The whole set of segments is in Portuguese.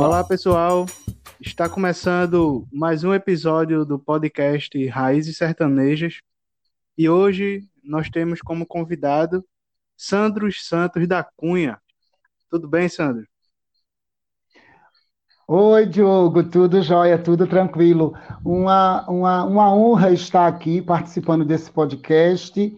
Olá, pessoal. Está começando mais um episódio do podcast Raízes Sertanejas. E hoje nós temos como convidado Sandro Santos da Cunha. Tudo bem, Sandro? Oi, Diogo, tudo jóia, tudo tranquilo. Uma, uma, uma honra estar aqui participando desse podcast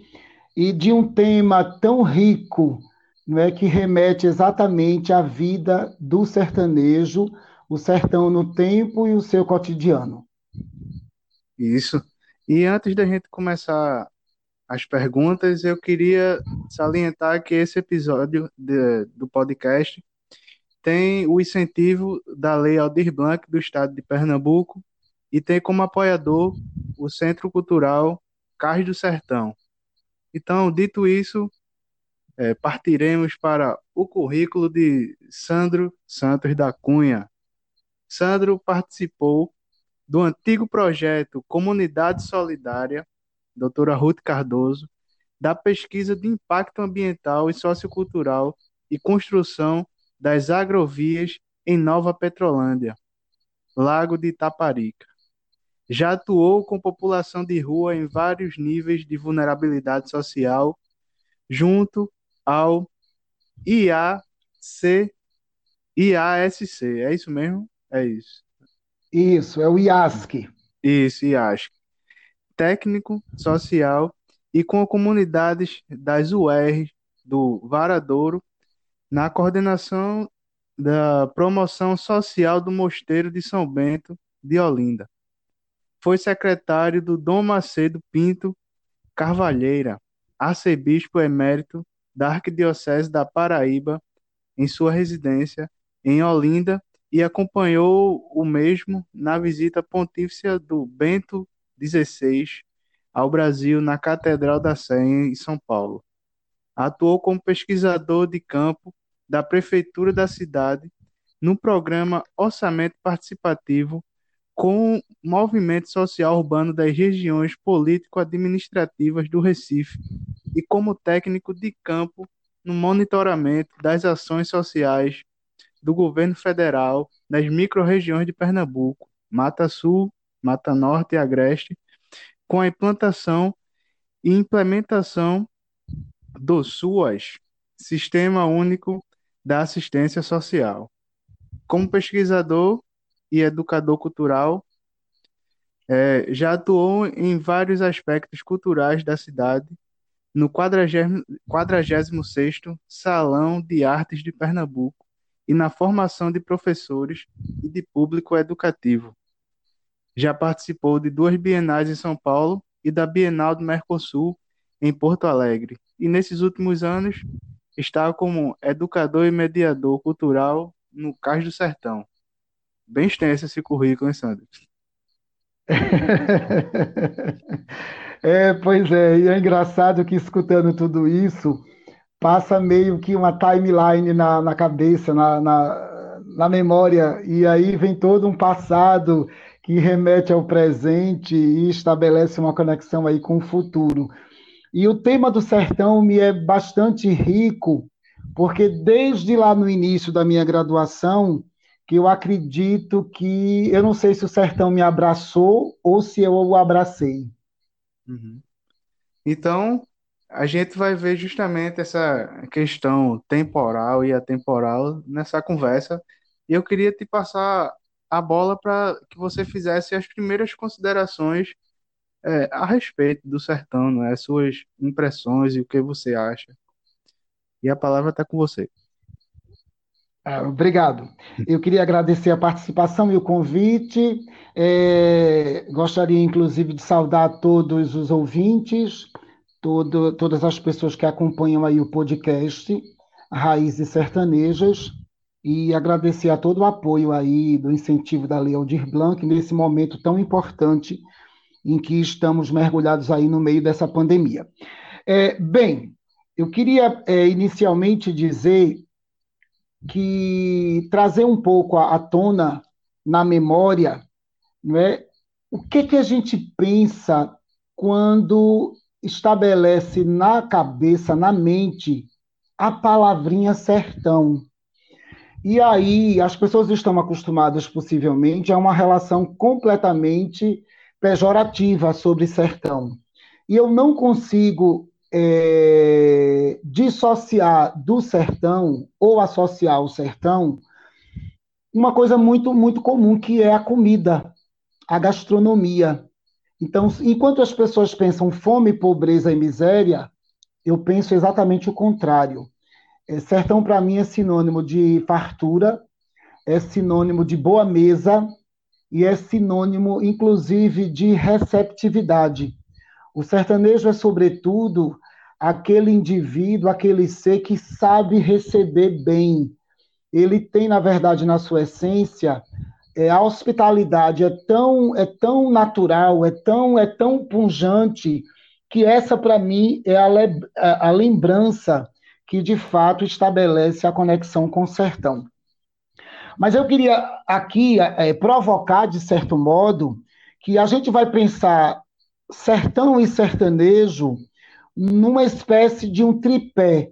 e de um tema tão rico, não é que remete exatamente à vida do sertanejo, o sertão no tempo e o seu cotidiano. Isso. E antes da gente começar as perguntas, eu queria salientar que esse episódio de, do podcast tem o incentivo da Lei Aldir Blanc do Estado de Pernambuco e tem como apoiador o Centro Cultural Carros do Sertão. Então, dito isso, é, partiremos para o currículo de Sandro Santos da Cunha. Sandro participou do antigo projeto Comunidade Solidária, doutora Ruth Cardoso, da pesquisa de impacto ambiental e sociocultural e construção das agrovias em Nova Petrolândia, Lago de Itaparica. Já atuou com população de rua em vários níveis de vulnerabilidade social, junto ao IAC, IASC. É isso mesmo? É isso. Isso, é o IASC. Isso, IASC. Técnico, social e com comunidades das UR do Varadouro, na coordenação da promoção social do Mosteiro de São Bento de Olinda. Foi secretário do Dom Macedo Pinto Carvalheira, arcebispo emérito da Arquidiocese da Paraíba, em sua residência em Olinda, e acompanhou o mesmo na visita pontífice do Bento XVI ao Brasil na Catedral da Sé, em São Paulo. Atuou como pesquisador de campo da Prefeitura da cidade no programa Orçamento Participativo com movimento social urbano das regiões político-administrativas do Recife e como técnico de campo no monitoramento das ações sociais do governo federal nas microrregiões de Pernambuco, Mata Sul, Mata Norte e Agreste, com a implantação e implementação do SUAS, Sistema Único da Assistência Social. Como pesquisador e educador cultural, é, já atuou em vários aspectos culturais da cidade, no 46º Salão de Artes de Pernambuco e na formação de professores e de público educativo. Já participou de duas bienais em São Paulo e da Bienal do Mercosul em Porto Alegre. E nesses últimos anos está como educador e mediador cultural no Cais do Sertão. Bem extenso esse currículo, hein, Sandro? É, pois é, e é engraçado que escutando tudo isso, passa meio que uma timeline na, na cabeça, na, na, na memória, e aí vem todo um passado que remete ao presente e estabelece uma conexão aí com o futuro. E o tema do sertão me é bastante rico, porque desde lá no início da minha graduação, que eu acredito que eu não sei se o sertão me abraçou ou se eu o abracei. Uhum. Então, a gente vai ver justamente essa questão temporal e atemporal nessa conversa. E eu queria te passar a bola para que você fizesse as primeiras considerações é, a respeito do sertão, né? As suas impressões e o que você acha. E a palavra está com você. Ah, obrigado. Eu queria agradecer a participação e o convite. É, gostaria, inclusive, de saudar todos os ouvintes, todo, todas as pessoas que acompanham aí o podcast Raízes Sertanejas e agradecer a todo o apoio aí do incentivo da Lei Aldir Blanc nesse momento tão importante em que estamos mergulhados aí no meio dessa pandemia. É, bem, eu queria é, inicialmente dizer que trazer um pouco à tona na memória, não é? O que que a gente pensa quando estabelece na cabeça, na mente, a palavrinha sertão? E aí as pessoas estão acostumadas, possivelmente, a uma relação completamente pejorativa sobre sertão. E eu não consigo é, dissociar do sertão ou associar o sertão uma coisa muito muito comum que é a comida, a gastronomia. Então, enquanto as pessoas pensam fome, pobreza e miséria, eu penso exatamente o contrário. É, sertão, para mim, é sinônimo de fartura, é sinônimo de boa mesa e é sinônimo, inclusive, de receptividade. O sertanejo é, sobretudo, aquele indivíduo, aquele ser que sabe receber bem. Ele tem, na verdade, na sua essência, é, a hospitalidade é tão, é tão natural, é tão, é tão punjante, que essa, para mim, é a, a, a lembrança que de fato estabelece a conexão com o sertão. Mas eu queria aqui é, provocar, de certo modo, que a gente vai pensar sertão e sertanejo numa espécie de um tripé.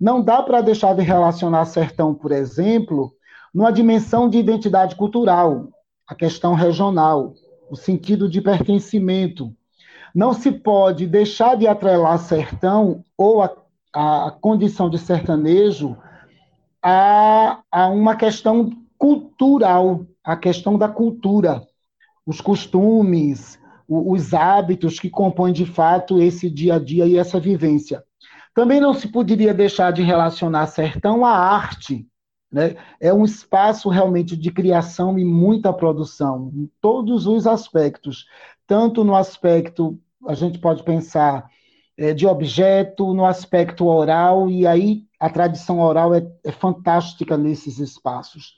Não dá para deixar de relacionar sertão, por exemplo, numa dimensão de identidade cultural, a questão regional, o sentido de pertencimento. Não se pode deixar de atrelar sertão ou a a condição de sertanejo a, a uma questão cultural, a questão da cultura, os costumes, os hábitos que compõem de fato esse dia a dia e essa vivência. Também não se poderia deixar de relacionar sertão à arte. Né? É um espaço realmente de criação e muita produção, em todos os aspectos. Tanto no aspecto, a gente pode pensar é, de objeto, no aspecto oral, e aí a tradição oral é, é fantástica nesses espaços.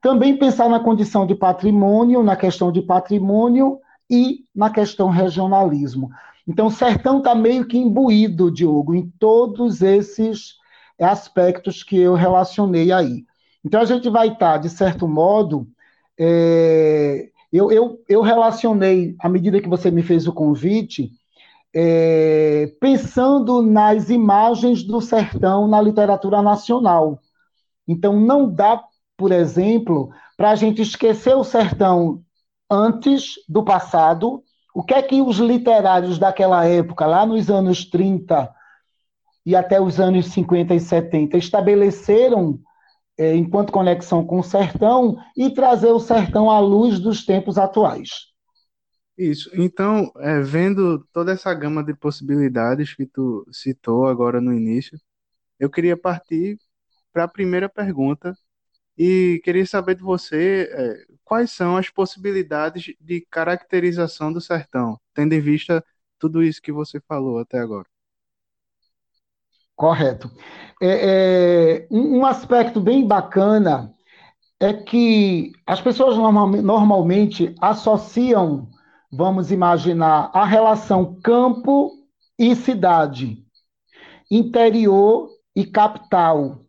Também pensar na condição de patrimônio, na questão de patrimônio e na questão regionalismo. Então, o sertão está meio que imbuído, Diogo, em todos esses aspectos que eu relacionei aí. Então, a gente vai estar, tá, de certo modo, é, eu, eu, eu relacionei, à medida que você me fez o convite, é, pensando nas imagens do sertão na literatura nacional. Então, não dá, por exemplo, para a gente esquecer o sertão antes do passado. O que é que os literários daquela época, lá nos anos 30 e até os anos 50 e 70, estabeleceram é, enquanto conexão com o sertão e trazer o sertão à luz dos tempos atuais? Isso. Então, é, vendo toda essa gama de possibilidades que tu citou agora no início, eu queria partir para a primeira pergunta e queria saber de você é, quais são as possibilidades de caracterização do sertão, tendo em vista tudo isso que você falou até agora. Correto. É, é, um aspecto bem bacana é que as pessoas normalmente associam vamos imaginar a relação campo e cidade, interior e capital,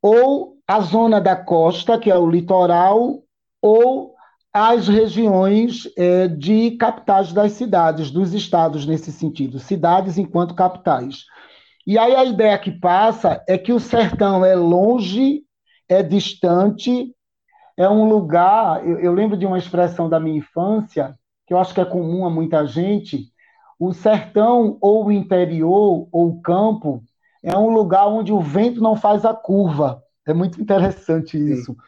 ou a zona da costa, que é o litoral, ou as regiões é, de capitais das cidades, dos estados nesse sentido, cidades enquanto capitais. E aí a ideia que passa é que o sertão é longe, é distante, é um lugar. Eu, eu lembro de uma expressão da minha infância que eu acho que é comum a muita gente, o sertão ou o interior ou o campo é um lugar onde o vento não faz a curva. É muito interessante isso. Sim.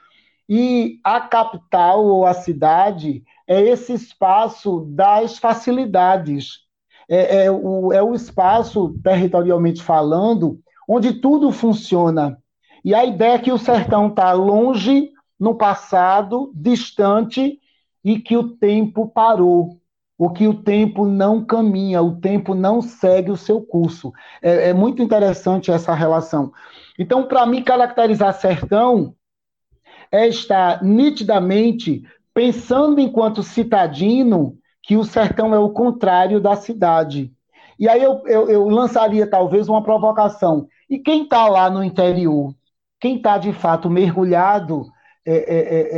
E a capital ou a cidade é esse espaço das facilidades. É, é, o, é o espaço, territorialmente falando, onde tudo funciona. E a ideia é que o sertão está longe, no passado, distante, e que o tempo parou, o que o tempo não caminha, o tempo não segue o seu curso. É, é muito interessante essa relação. Então, para mim, caracterizar sertão é estar nitidamente pensando enquanto citadino que o sertão é o contrário da cidade. E aí eu, eu, eu lançaria talvez uma provocação. E quem está lá no interior? Quem está de fato mergulhado, é, é,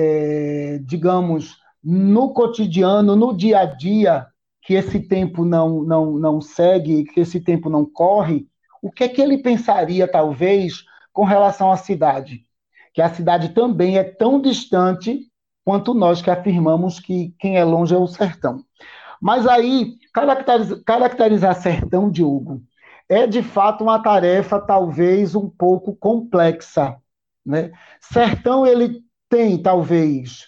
é, digamos, no cotidiano, no dia a dia, que esse tempo não, não, não segue, que esse tempo não corre, o que é que ele pensaria, talvez, com relação à cidade? que a cidade também é tão distante quanto nós que afirmamos que quem é longe é o sertão. Mas aí, caracterizar, caracterizar sertão, Diogo, é de fato uma tarefa talvez um pouco complexa. Né? Sertão, ele tem talvez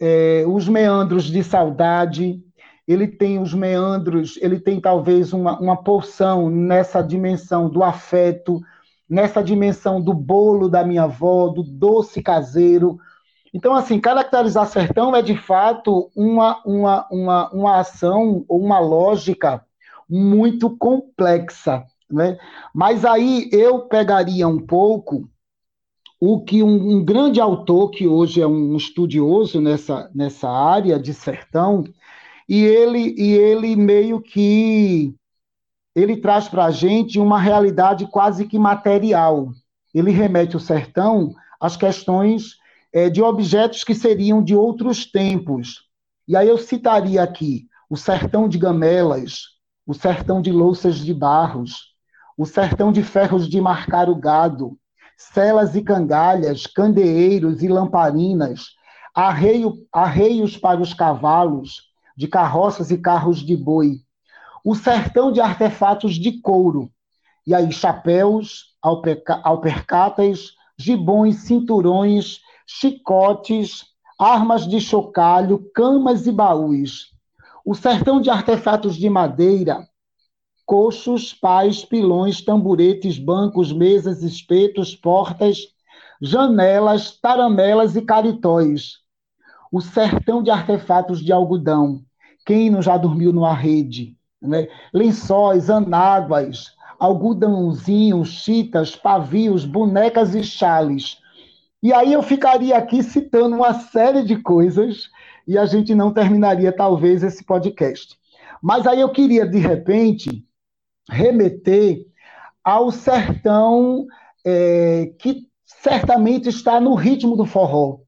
é, os meandros de saudade, ele tem os meandros, ele tem talvez uma, uma porção nessa dimensão do afeto, nessa dimensão do bolo da minha avó, do doce caseiro. Então, assim, caracterizar sertão é de fato uma, uma, uma, uma ação ou uma lógica muito complexa. Né? Mas aí eu pegaria um pouco o que um, um, grande autor, que hoje é um estudioso nessa, nessa área de sertão, e ele, e ele meio que ele traz para a gente uma realidade quase que material. Ele remete o sertão às questões é, de objetos que seriam de outros tempos. E aí eu citaria aqui o sertão de gamelas, o sertão de louças de barros, o sertão de ferros de marcar o gado, celas e cangalhas, candeeiros e lamparinas, arreio, arreios para os cavalos, de carroças e carros de boi, o sertão de artefatos de couro, e aí chapéus, alpercatas, gibões, cinturões, chicotes, armas de chocalho, camas e baús. O sertão de artefatos de madeira, coxos, pás, pilões, tamburetes, bancos, mesas, espetos, portas, janelas, taramelas e caritóis. O sertão de artefatos de algodão. Quem não já dormiu numa rede? Né? lençóis, anáguas, algodãozinhos, chitas, pavios, bonecas e chales. E aí eu ficaria aqui citando uma série de coisas e a gente não terminaria talvez esse podcast. Mas aí eu queria, de repente, remeter ao sertão é, que certamente está no ritmo do forró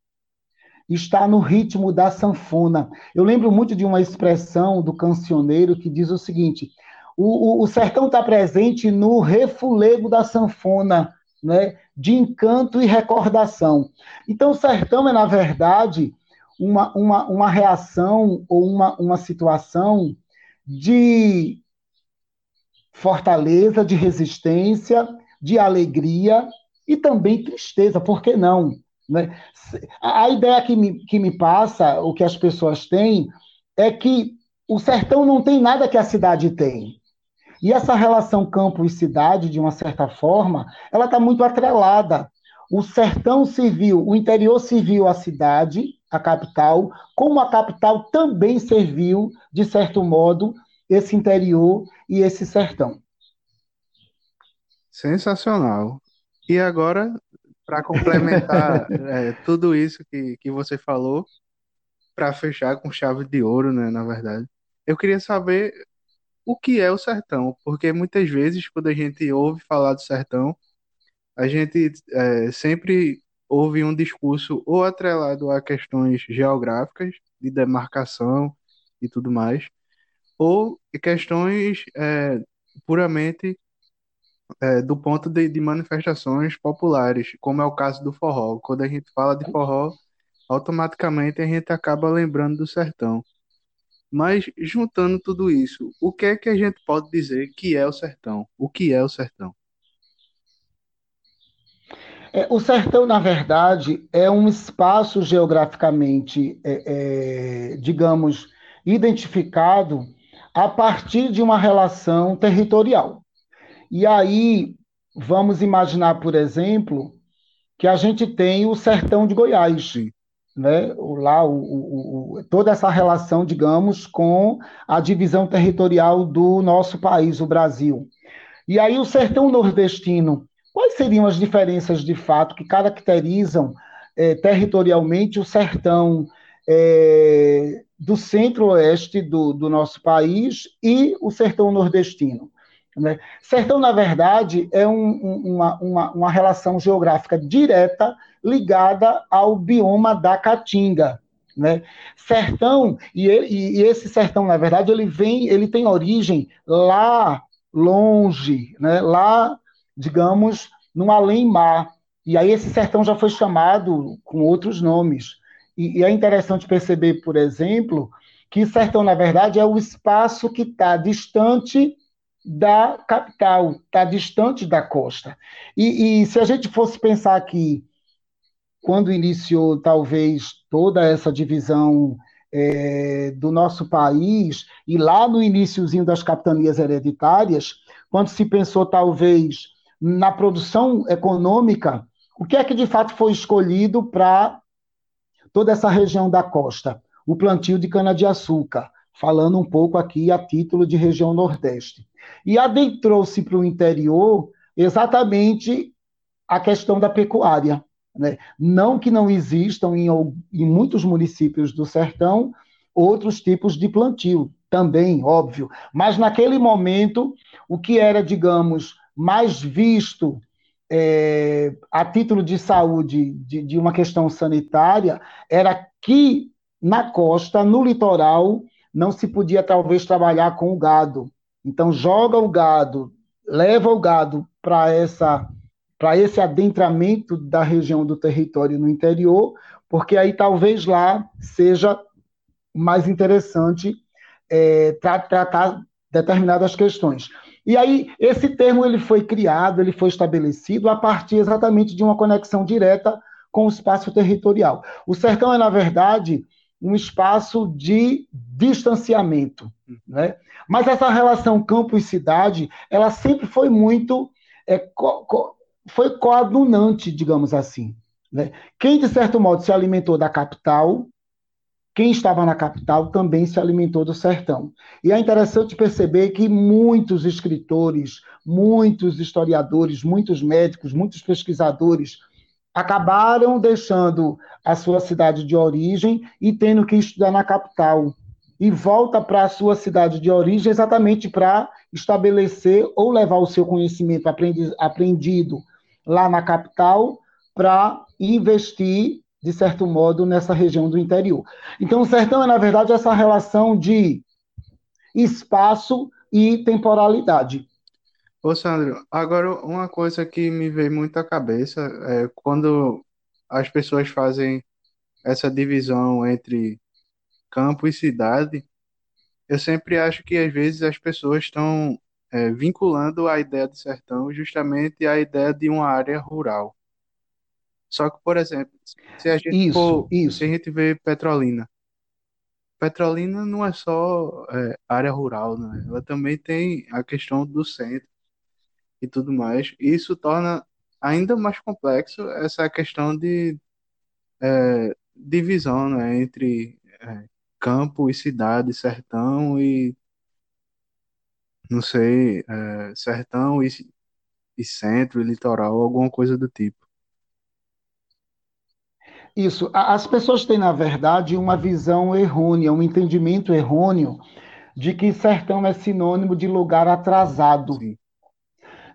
está no ritmo da sanfona. Eu lembro muito de uma expressão do cancioneiro que diz o seguinte: o, o, o sertão está presente no refulego da sanfona, né, de encanto e recordação. Então, o sertão é, na verdade, uma, uma, uma reação ou uma, uma situação de fortaleza, de resistência, de alegria e também tristeza, por que não? Né? A ideia que me, que me passa, o que as pessoas têm, é que o sertão não tem nada que a cidade tem. E essa relação campo e cidade, de uma certa forma, ela está muito atrelada. O sertão serviu, o interior serviu a cidade, a capital, como a capital também serviu, de certo modo, esse interior e esse sertão. Sensacional. E agora para complementar é, tudo isso que, que você falou, para fechar com chave de ouro, né, na verdade, eu queria saber o que é o sertão, porque muitas vezes, quando a gente ouve falar do sertão, a gente é, sempre ouve um discurso ou atrelado a questões geográficas, de demarcação e tudo mais, ou questões é, puramente é, do ponto de, de manifestações populares, como é o caso do forró. Quando a gente fala de forró, automaticamente a gente acaba lembrando do sertão. Mas juntando tudo isso, o que é que a gente pode dizer que é o sertão? O que é o sertão? É, o sertão, na verdade, é um espaço geograficamente, é, é, digamos, identificado a partir de uma relação territorial. E aí, vamos imaginar, por exemplo, que a gente tem o sertão de Goiás, né? lá o, o, toda essa relação, digamos, com a divisão territorial do nosso país, o Brasil. E aí o sertão nordestino, quais seriam as diferenças de fato que caracterizam é, territorialmente o sertão é, do centro-oeste do, do nosso país e o sertão nordestino? Né? Sertão, na verdade, é um, uma, uma, uma relação geográfica direta ligada ao bioma da Caatinga. Né? Sertão, e, ele, e, esse sertão, na verdade, ele vem, ele tem origem lá longe, né? lá, digamos, no além-mar. E aí esse sertão já foi chamado com outros nomes. E, e é interessante perceber, por exemplo, que sertão, na verdade, é o espaço que está distante da capital, está distante da costa. E, e, se a gente fosse pensar aqui, quando iniciou talvez toda essa divisão é, do nosso país, e lá no iníciozinho das capitanias hereditárias, quando se pensou talvez na produção econômica, o que é que de fato foi escolhido para toda essa região da costa? O plantio de cana-de-açúcar, falando um pouco aqui a título de região Nordeste. E adentrou-se para o interior exatamente a questão da pecuária. Né? Não que não existam em, em muitos municípios do sertão outros tipos de plantio, também, óbvio. Mas naquele momento, o que era, digamos, mais visto é, a título de saúde, de, de, uma questão sanitária, era que na costa, no litoral, não se podia talvez trabalhar com o gado. Então, joga o gado, leva o gado para essa para esse adentramento da região do território no interior, porque aí talvez lá seja mais interessante é, tra tratar determinadas questões. E aí esse termo ele foi criado, ele foi estabelecido a partir exatamente de uma conexão direta com o espaço territorial. O sertão é na verdade um espaço de distanciamento, né? Mas essa relação campo e cidade, ela sempre foi muito é, co co foi coadunante, digamos assim. Né? Quem, de certo modo, se alimentou da capital, quem estava na capital também se alimentou do sertão. E é interessante perceber que muitos escritores, muitos historiadores, muitos médicos, muitos pesquisadores acabaram deixando a sua cidade de origem e tendo que estudar na capital. E volta para a sua cidade de origem exatamente para estabelecer ou levar o seu conhecimento aprendido lá na capital para investir, de certo modo, nessa região do interior. Então, o sertão é, na verdade, essa relação de espaço e temporalidade. Ô, Sandro, agora uma coisa que me veio muito à cabeça é quando as pessoas fazem essa divisão entre campo e cidade, eu sempre acho que às vezes as pessoas estão é, vinculando a ideia de sertão justamente à ideia de uma área rural. Só que, por exemplo, se a gente isso, for, isso. se a gente vê Petrolina, Petrolina não é só é, área rural, né? Ela também tem a questão do centro e tudo mais. E isso torna ainda mais complexo essa questão de é, divisão, né, entre é, campo e cidade, sertão e não sei, é, sertão e, e centro e litoral, alguma coisa do tipo. Isso. As pessoas têm, na verdade, uma visão errônea, um entendimento errôneo de que sertão é sinônimo de lugar atrasado. Sim.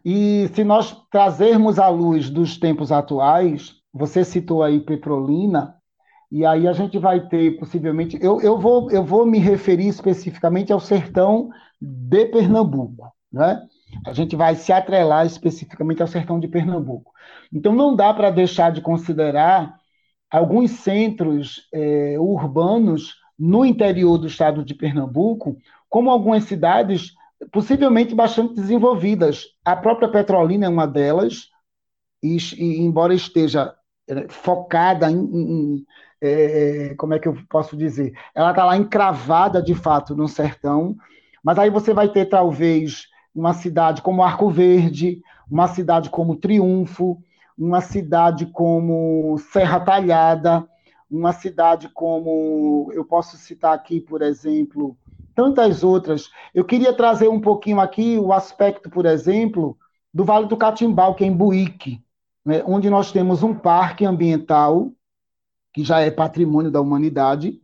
E se nós trazermos à luz dos tempos atuais, você citou aí Petrolina, e aí a gente vai ter possivelmente. Eu, eu, vou, eu vou me referir especificamente ao sertão de Pernambuco, né? A gente vai se atrelar especificamente ao sertão de Pernambuco. Então não dá para deixar de considerar alguns centros é, urbanos no interior do estado de Pernambuco, como algumas cidades possivelmente bastante desenvolvidas. A própria Petrolina é uma delas, e, e embora esteja é, focada em, em é, como é que eu posso dizer? Ela está lá encravada de fato no sertão, mas aí você vai ter, talvez, uma cidade como Arco Verde, uma cidade como Triunfo, uma cidade como Serra Talhada, uma cidade como, eu posso citar aqui, por exemplo, tantas outras. Eu queria trazer um pouquinho aqui o aspecto, por exemplo, do Vale do Catimbau, que é em Buíque, né, onde nós temos um parque ambiental, que já é patrimônio da humanidade,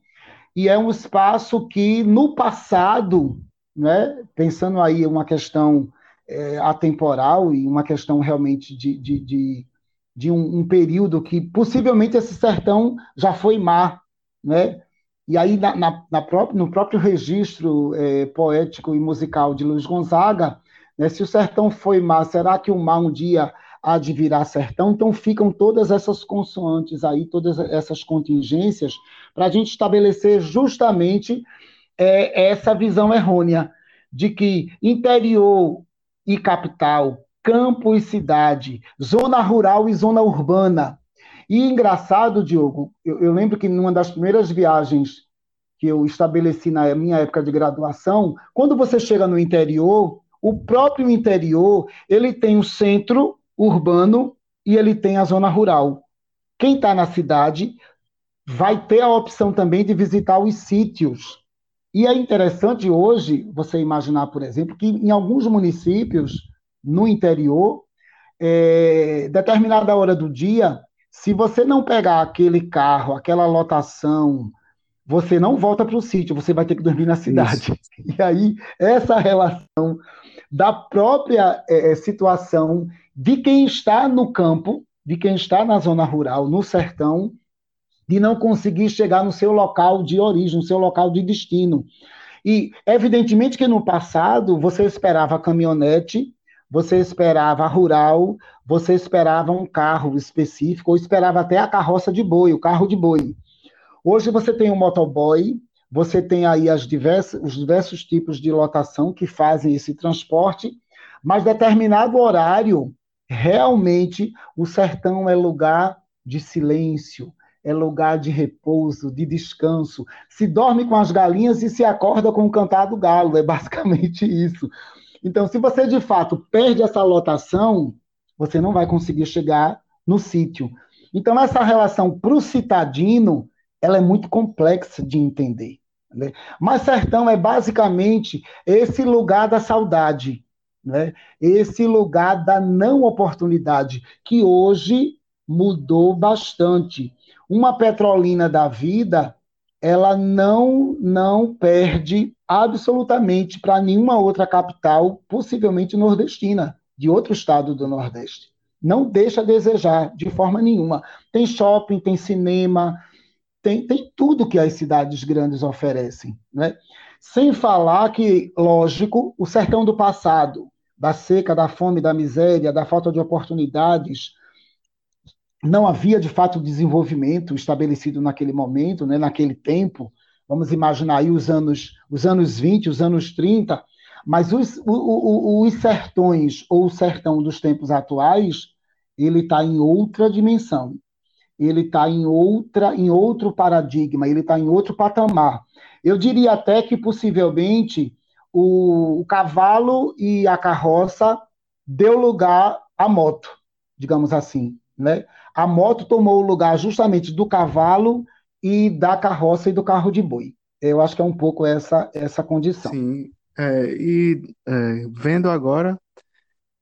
e é um espaço que, no passado, né? pensando aí uma questão é, atemporal e uma questão realmente de, de, de, de um, um, período que possivelmente esse sertão já foi mar, né? E aí, na, na, na no próprio registro é, poético e musical de Luiz Gonzaga, né, se o sertão foi mar, será que o mar um dia há de virar sertão. Então, ficam todas essas consoantes aí, todas essas contingências, para a gente estabelecer justamente é, essa visão errônea de que interior e capital, campo e cidade, zona rural e zona urbana. E engraçado, Diogo, eu, eu lembro que numa das primeiras viagens que eu estabeleci na minha época de graduação, quando você chega no interior, o próprio interior, ele tem o centro urbano e ele tem a zona rural. Quem está na cidade vai ter a opção também de visitar os sítios. E é interessante hoje você imaginar, por exemplo, que em alguns municípios no interior, é, determinada hora do dia, se você não pegar aquele carro, aquela lotação, você não volta para o sítio, você vai ter que dormir na cidade. Isso. E aí, essa relação da própria é, é, situação de quem está no campo, de quem está na zona rural, no sertão, de não conseguir chegar no seu local de origem, no seu local de destino. E, evidentemente, que no passado você esperava caminhonete, você esperava rural, você esperava um carro específico, ou esperava até a carroça de boi, o carro de boi. Hoje você tem o motoboy, você tem aí as diversas, os diversos tipos de lotação que fazem esse transporte, mas determinado horário, realmente o sertão é lugar de silêncio, é lugar de repouso, de descanso. Se dorme com as galinhas e se acorda com o cantar do galo, é basicamente isso. Então, se você de fato perde essa lotação, você não vai conseguir chegar no sítio. Então, essa relação para o citadino, ela é muito complexa de entender. Né? Mas sertão é basicamente esse lugar da saudade, né? esse lugar da não oportunidade, que hoje mudou bastante. Uma petrolina da vida, ela não, não perde absolutamente para nenhuma outra capital, possivelmente nordestina, de outro estado do Nordeste. Não deixa a desejar de forma nenhuma. Tem shopping, tem cinema, tem, tem tudo que as cidades grandes oferecem. Né? Sem falar que, lógico, o sertão do passado, da seca, da fome, da miséria, da falta de oportunidades, não havia de fato desenvolvimento estabelecido naquele momento, né, naquele tempo. Vamos imaginar aí os anos, os anos 20, os anos 30, mas os, o, o, os sertões ou o sertão dos tempos atuais, ele está em outra dimensão. Ele está em outra, em outro paradigma, ele está em outro patamar. Eu diria até que possivelmente o, o cavalo e a carroça deu lugar à moto, digamos assim, né? A moto tomou o lugar justamente do cavalo e da carroça e do carro de boi. Eu acho que é um pouco essa, essa condição. Sim, é, e é, vendo agora,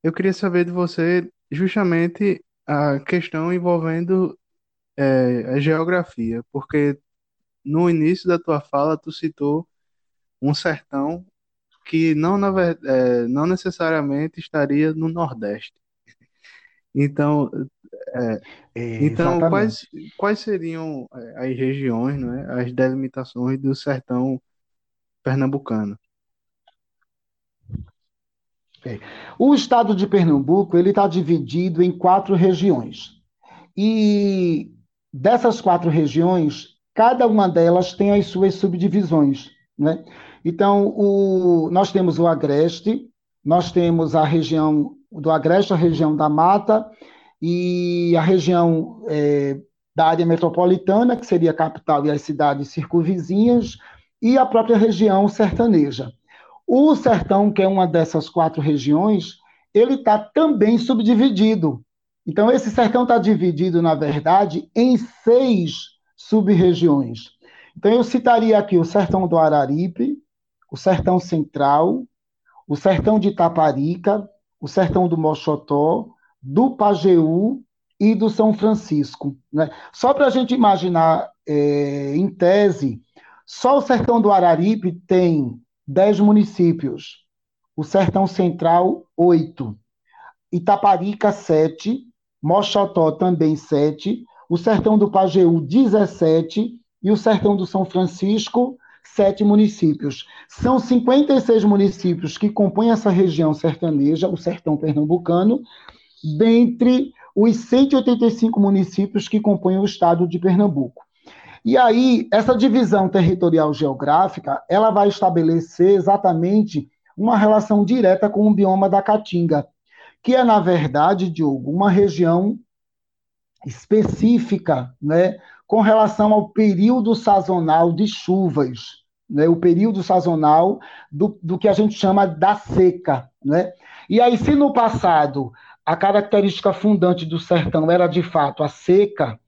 eu queria saber de você justamente a questão envolvendo é, a geografia, porque no início da tua fala tu citou um sertão que não, na, é, não necessariamente estaria no Nordeste. Então, é, então quais, quais seriam é, as regiões, né, as delimitações do sertão pernambucano? É. O estado de Pernambuco ele está dividido em quatro regiões. E dessas quatro regiões, cada uma delas tem as suas subdivisões. Né? Então, o, nós temos o Agreste, nós temos a região do Agreste, a região da Mata, e a região é, da área metropolitana, que seria a capital e as cidades circunvizinhas, e a própria região sertaneja. O sertão, que é uma dessas quatro regiões, ele está também subdividido. Então, esse sertão está dividido, na verdade, em seis sub-regiões. Então, eu citaria aqui o sertão do Araripe, o sertão central, o sertão de Itaparica, o sertão do Mochotó, do Pajeú e do São Francisco. Né? Só para a gente imaginar, é, em tese, só o sertão do Araripe tem 10 municípios, o sertão central, 8, Itaparica, 7, Mochotó também 7, o sertão do Pajeú, 17, e o sertão do São Francisco, sete municípios. São 56 municípios que compõem essa região sertaneja, o sertão pernambucano, dentre os 185 municípios que compõem o estado de Pernambuco. E aí, essa divisão territorial geográfica, ela vai estabelecer exatamente uma relação direta com o bioma da Caatinga, que é, na verdade, Diogo, uma região específica, né, com relação ao período sazonal de chuvas, né, o período sazonal do, do que a gente chama da seca. Né? E aí, se no passado a característica fundante do sertão era de fato a seca,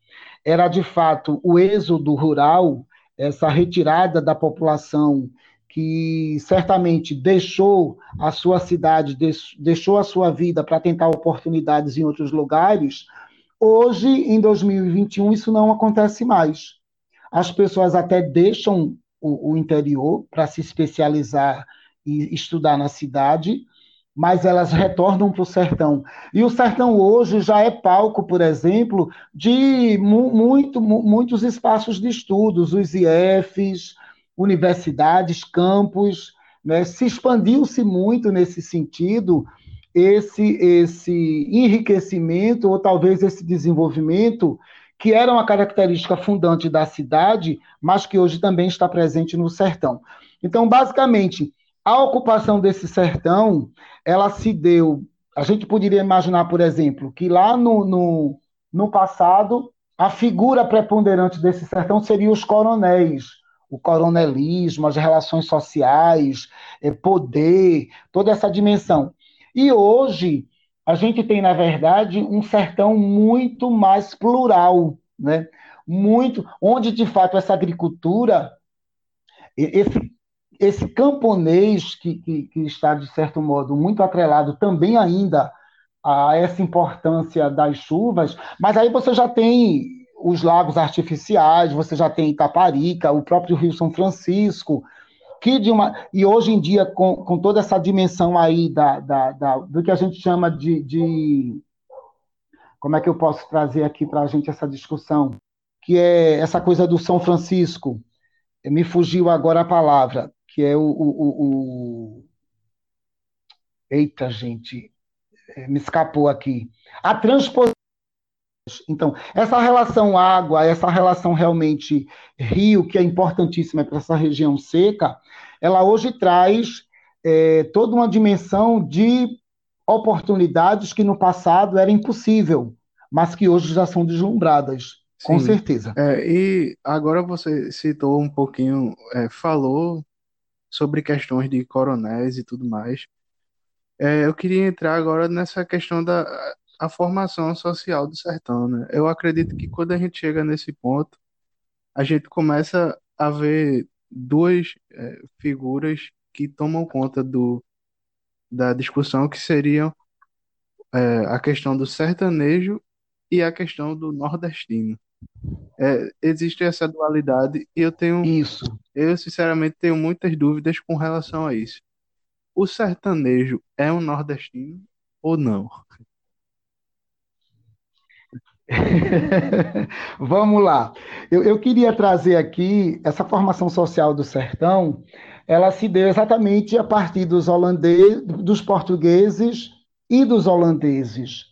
era de fato o êxodo rural, essa retirada da população que certamente deixou a sua cidade, deixou a sua vida para tentar oportunidades em outros lugares, hoje, em 2021, isso não acontece mais. As pessoas até deixam o, o interior para se especializar e estudar na cidade, mas elas retornam para o sertão. E o sertão hoje já é palco, por exemplo, de mu muito, mu muitos espaços de estudos, os IEFs, universidades, campos, né? se expandiu-se muito nesse sentido esse, esse enriquecimento, ou talvez esse desenvolvimento, que era uma característica fundante da cidade, mas que hoje também está presente no sertão. Então, basicamente, a ocupação desse sertão, ela se deu. A gente poderia imaginar, por exemplo, que lá no, no, no passado, a figura preponderante desse sertão seria os coronéis, o coronelismo, as relações sociais, é, poder, toda essa dimensão. E hoje a gente tem, na verdade, um sertão muito mais plural, né? Muito, onde de fato essa agricultura, esse, esse camponês que, que, que está, de certo modo, muito atrelado também ainda a essa importância das chuvas, mas aí você já tem os lagos artificiais, você já tem Itaparica, o próprio Rio São Francisco, que de uma e hoje em dia com, com toda essa dimensão aí da, da, da, do que a gente chama de, de como é que eu posso trazer aqui para a gente essa discussão, que é essa coisa do São Francisco, me fugiu agora a palavra, que é o, o, o, o... eita gente, me escapou aqui, a transposição. Então, essa relação água, essa relação realmente rio, que é importantíssima para essa região seca, ela hoje traz é, toda uma dimensão de oportunidades que no passado era impossível, mas que hoje já são deslumbradas, Sim. com certeza. É, e agora você citou um pouquinho, é, falou sobre questões de coronéis e tudo mais. É, eu queria entrar agora nessa questão da a formação social do sertão, né? Eu acredito que quando a gente chega nesse ponto, a gente começa a ver duas é, figuras que tomam conta do, da discussão, que seriam é, a questão do sertanejo e a questão do nordestino. É, existe essa dualidade e eu tenho, isso. eu sinceramente tenho muitas dúvidas com relação a isso. O sertanejo é um nordestino ou não? Vamos lá. Eu, eu, queria trazer aqui essa formação social do sertão. Ela se deu exatamente a partir dos holandeses, dos portugueses e dos holandeses.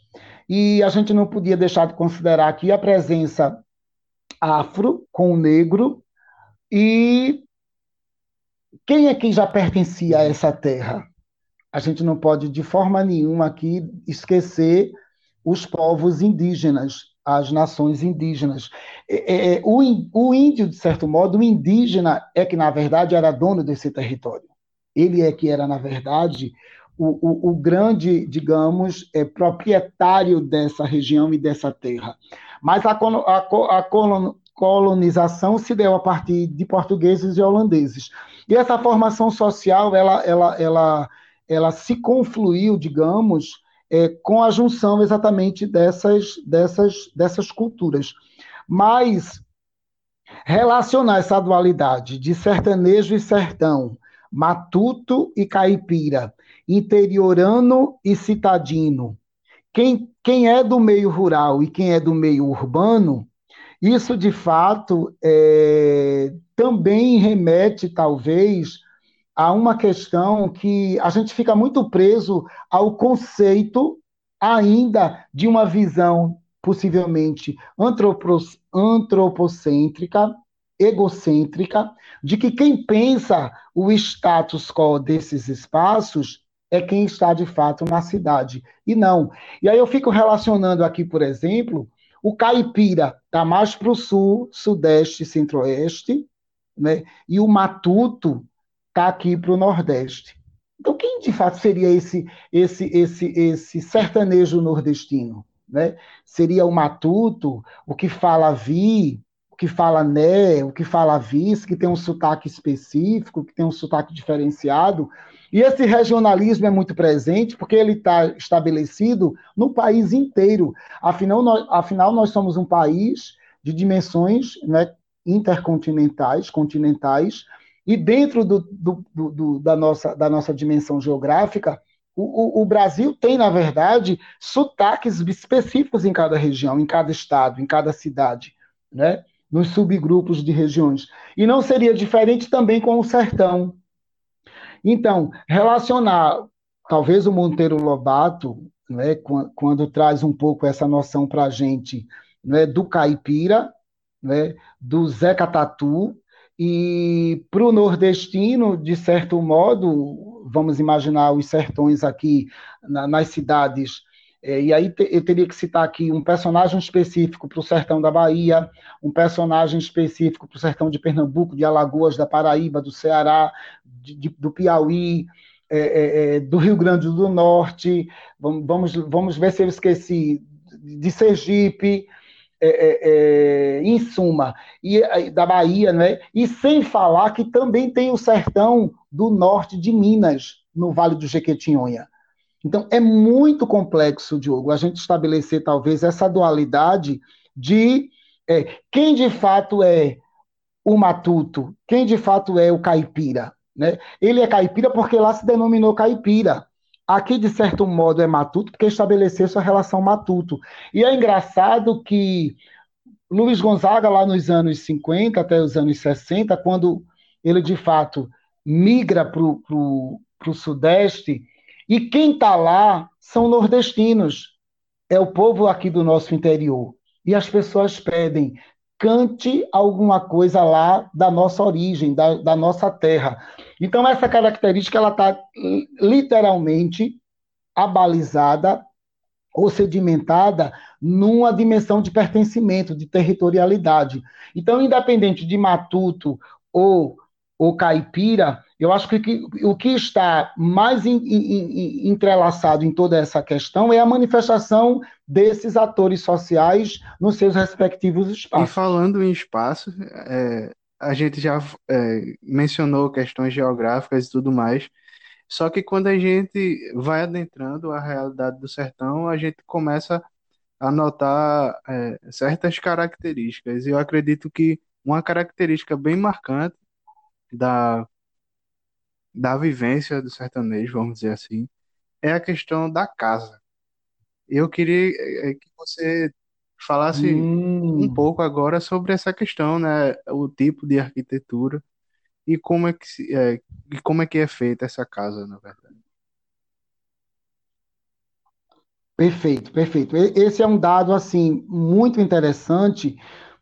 E a gente não podia deixar de considerar aqui a presença afro com o negro e quem é que já pertencia a essa terra? A gente não pode de forma nenhuma aqui esquecer os povos indígenas, as nações indígenas. É, é, o, o índio, de certo modo, o indígena é que, na verdade, era dono desse território. Ele é que era, na verdade, o, o, o grande, digamos, é, proprietário dessa região e dessa terra. Mas a, a, a colonização se deu a partir de portugueses e holandeses. E essa formação social, ela, ela, ela, ela se confluiu, digamos, é, com a junção exatamente dessas, dessas, dessas culturas. Mas relacionar essa dualidade de sertanejo e sertão, matuto e caipira, interiorano e citadino, quem, quem é do meio rural e quem é do meio urbano, isso de fato é, também remete, talvez, a uma questão que a gente fica muito preso ao conceito ainda de uma visão possivelmente antropocêntrica, egocêntrica, de que quem pensa o status quo desses espaços é quem está de fato na cidade. E não. E aí eu fico relacionando aqui, por exemplo, o caipira está mais para o sul, sudeste, centro-oeste, né? e o matuto está aqui para o nordeste. Então, quem de fato seria esse, esse, esse, esse sertanejo nordestino? Né? Seria o matuto, o que fala vi, o que fala né, o que fala vis, que tem um sotaque específico, que tem um sotaque diferenciado. E esse regionalismo é muito presente porque ele está estabelecido no país inteiro. Afinal nós, afinal, nós somos um país de dimensões né, intercontinentais, continentais, e dentro do, do, do, da, nossa, da nossa dimensão geográfica, o, o, o, Brasil tem, na verdade, sotaques específicos em cada região, em cada estado, em cada cidade, né? nos subgrupos de regiões. E não seria diferente também com o sertão. Então, relacionar, talvez o Monteiro Lobato, né, quando, quando traz um pouco essa noção para a gente né, do caipira, né, do Zeca Tatu, e para o nordestino, de certo modo, vamos imaginar os sertões aqui na, nas cidades, é, e aí te, eu teria que citar aqui um personagem específico para o sertão da Bahia, um personagem específico para o sertão de Pernambuco, de Alagoas, da Paraíba, do Ceará, de, de, do Piauí, é, é, é do Rio Grande do Norte, vamos, vamos, vamos ver se eu esqueci, de Sergipe, é, é, é, em suma, e, da Bahia, né? e sem falar que também tem o sertão do norte de Minas, no Vale do Jequitinhonha. Então, é muito complexo, Diogo, a gente estabelecer talvez essa dualidade de é, quem de fato é o matuto, quem de fato é o caipira. Né? Ele é caipira porque lá se denominou caipira. Aqui, de certo modo, é matuto, porque estabeleceu sua relação matuto. E é engraçado que Luiz Gonzaga, lá nos anos 50 até os anos 60, quando ele de fato migra para o Sudeste, e quem está lá são nordestinos, é o povo aqui do nosso interior. E as pessoas pedem, cante alguma coisa lá da nossa origem, da, da nossa terra. Então, essa característica ela está literalmente abalizada ou sedimentada numa dimensão de pertencimento, de territorialidade. Então, independente de matuto ou, ou caipira, eu acho que, o que está mais in, in, in, entrelaçado em toda essa questão é a manifestação desses atores sociais nos seus respectivos espaços. E falando em espaço, é, a gente já é, mencionou questões geográficas e tudo mais, só que quando a gente vai adentrando a realidade do sertão, a gente começa a notar é, certas características. E eu acredito que uma característica bem marcante da da vivência do sertanejo, vamos dizer assim, é a questão da casa. Eu queria eh, que você falasse um Hum, pouco agora sobre essa questão, né? O tipo de arquitetura e como é que, se- é, e como é que é feita essa casa, na verdade. perfeito, perfeito. Esse é um dado assim muito interessante,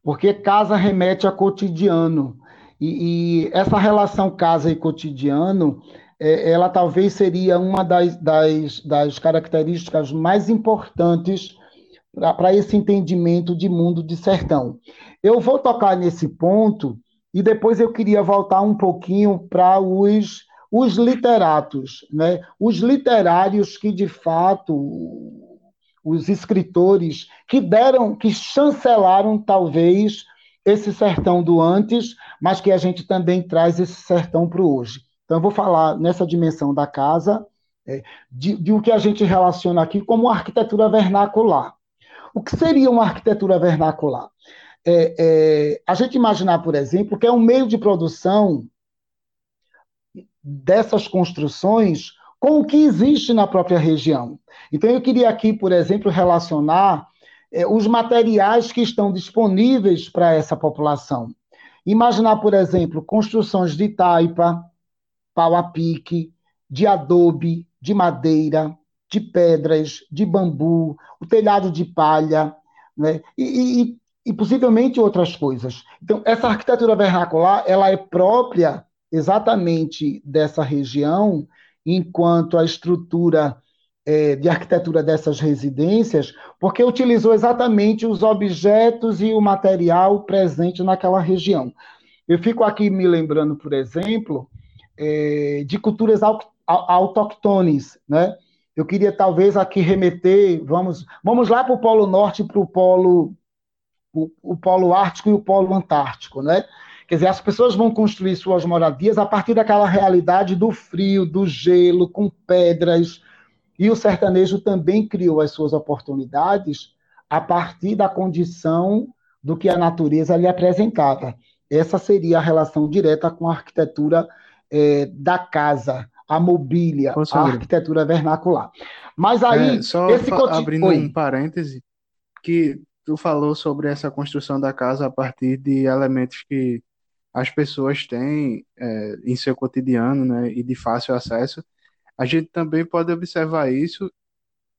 porque casa remete a cotidiano. E, e essa relação casa e cotidiano, é, ela talvez seria uma das, das, das características mais importantes para esse entendimento de mundo de sertão. Eu vou tocar nesse ponto e depois eu queria voltar um pouquinho para os, os literatos, né? os literários que de fato os escritores que deram, que chancelaram talvez esse sertão do antes, mas que a gente também traz esse sertão para hoje. Então, eu vou falar nessa dimensão da casa, é, de, de o que a gente relaciona aqui como arquitetura vernacular. O que seria uma arquitetura vernacular? É, é, a gente imaginar, por exemplo, que é um meio de produção dessas construções com o que existe na própria região. Então, eu queria aqui, por exemplo, relacionar é, os materiais que estão disponíveis para essa população. Imaginar, por exemplo, construções de taipa, pau a pique, de adobe, de madeira, de pedras, de bambu, o telhado de palha, né? e, e, e possivelmente outras coisas. Então, essa arquitetura vernacular ela é própria exatamente dessa região, enquanto a estrutura é, de arquitetura dessas residências, porque utilizou exatamente os objetos e o material presente naquela região. Eu fico aqui me lembrando, por exemplo, é, de culturas autóctones, né? Eu queria talvez aqui remeter, vamos, vamos lá para o Polo Norte para o Polo, o, o Polo Ártico e o Polo Antártico, né? Quer dizer, as pessoas vão construir suas moradias a partir daquela realidade do frio, do gelo, com pedras. E o sertanejo também criou as suas oportunidades a partir da condição do que a natureza lhe apresentava. Essa seria a relação direta com a arquitetura é, da casa, a mobília, a arquitetura vernacular. Mas aí, é, só esse abrindo Oi. um parêntese, que tu falou sobre essa construção da casa a partir de elementos que as pessoas têm é, em seu cotidiano, né, e de fácil acesso, a gente também pode observar isso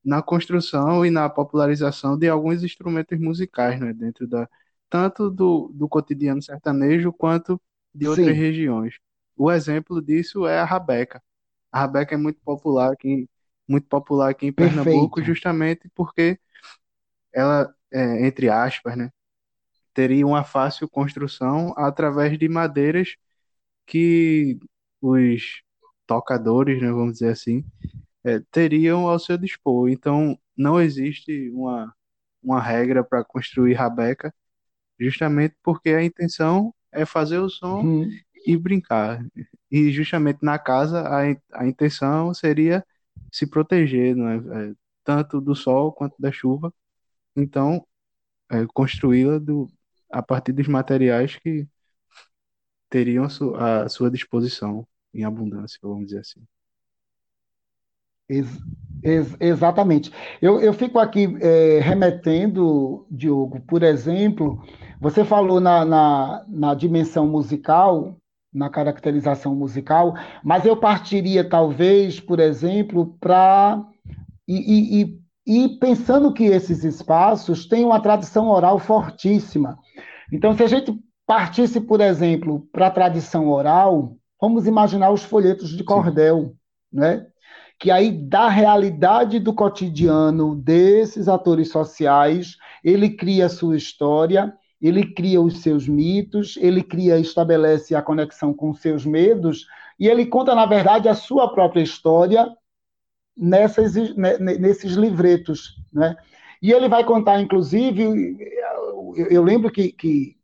na construção e na popularização de alguns instrumentos musicais, né, dentro da tanto do, do cotidiano sertanejo quanto de outras Sim. regiões. O exemplo disso é a rabeca. A rabeca é muito popular aqui, muito popular aqui em Pernambuco, Perfeito. justamente porque ela, é, entre aspas, né, teria uma fácil construção através de madeiras que os tocadores, né, vamos dizer assim, é, teriam ao seu dispor. Então, não existe uma, uma regra para construir rabeca, justamente porque a intenção é fazer o som uhum. e brincar. E justamente na casa, a, a intenção seria se proteger, é, tanto do sol quanto da chuva. Então, é, construí-la a partir dos materiais que teriam a sua disposição em abundância, vamos dizer assim. Ex ex exatamente. Eu, eu fico aqui é, remetendo, Diogo, por exemplo, você falou na, na, na dimensão musical, na caracterização musical, mas eu partiria talvez, por exemplo, para. E, e, e, pensando que esses espaços têm uma tradição oral fortíssima. Então, se a gente partisse, por exemplo, para a tradição oral, vamos imaginar os folhetos de cordel, né? que aí da realidade do cotidiano desses atores sociais, ele cria a sua história, ele cria os seus mitos, ele cria, estabelece a conexão com seus medos, e ele conta, na verdade, a sua própria história nessas, nesses livretos, né? E ele vai contar, inclusive, eu, lembro que, que,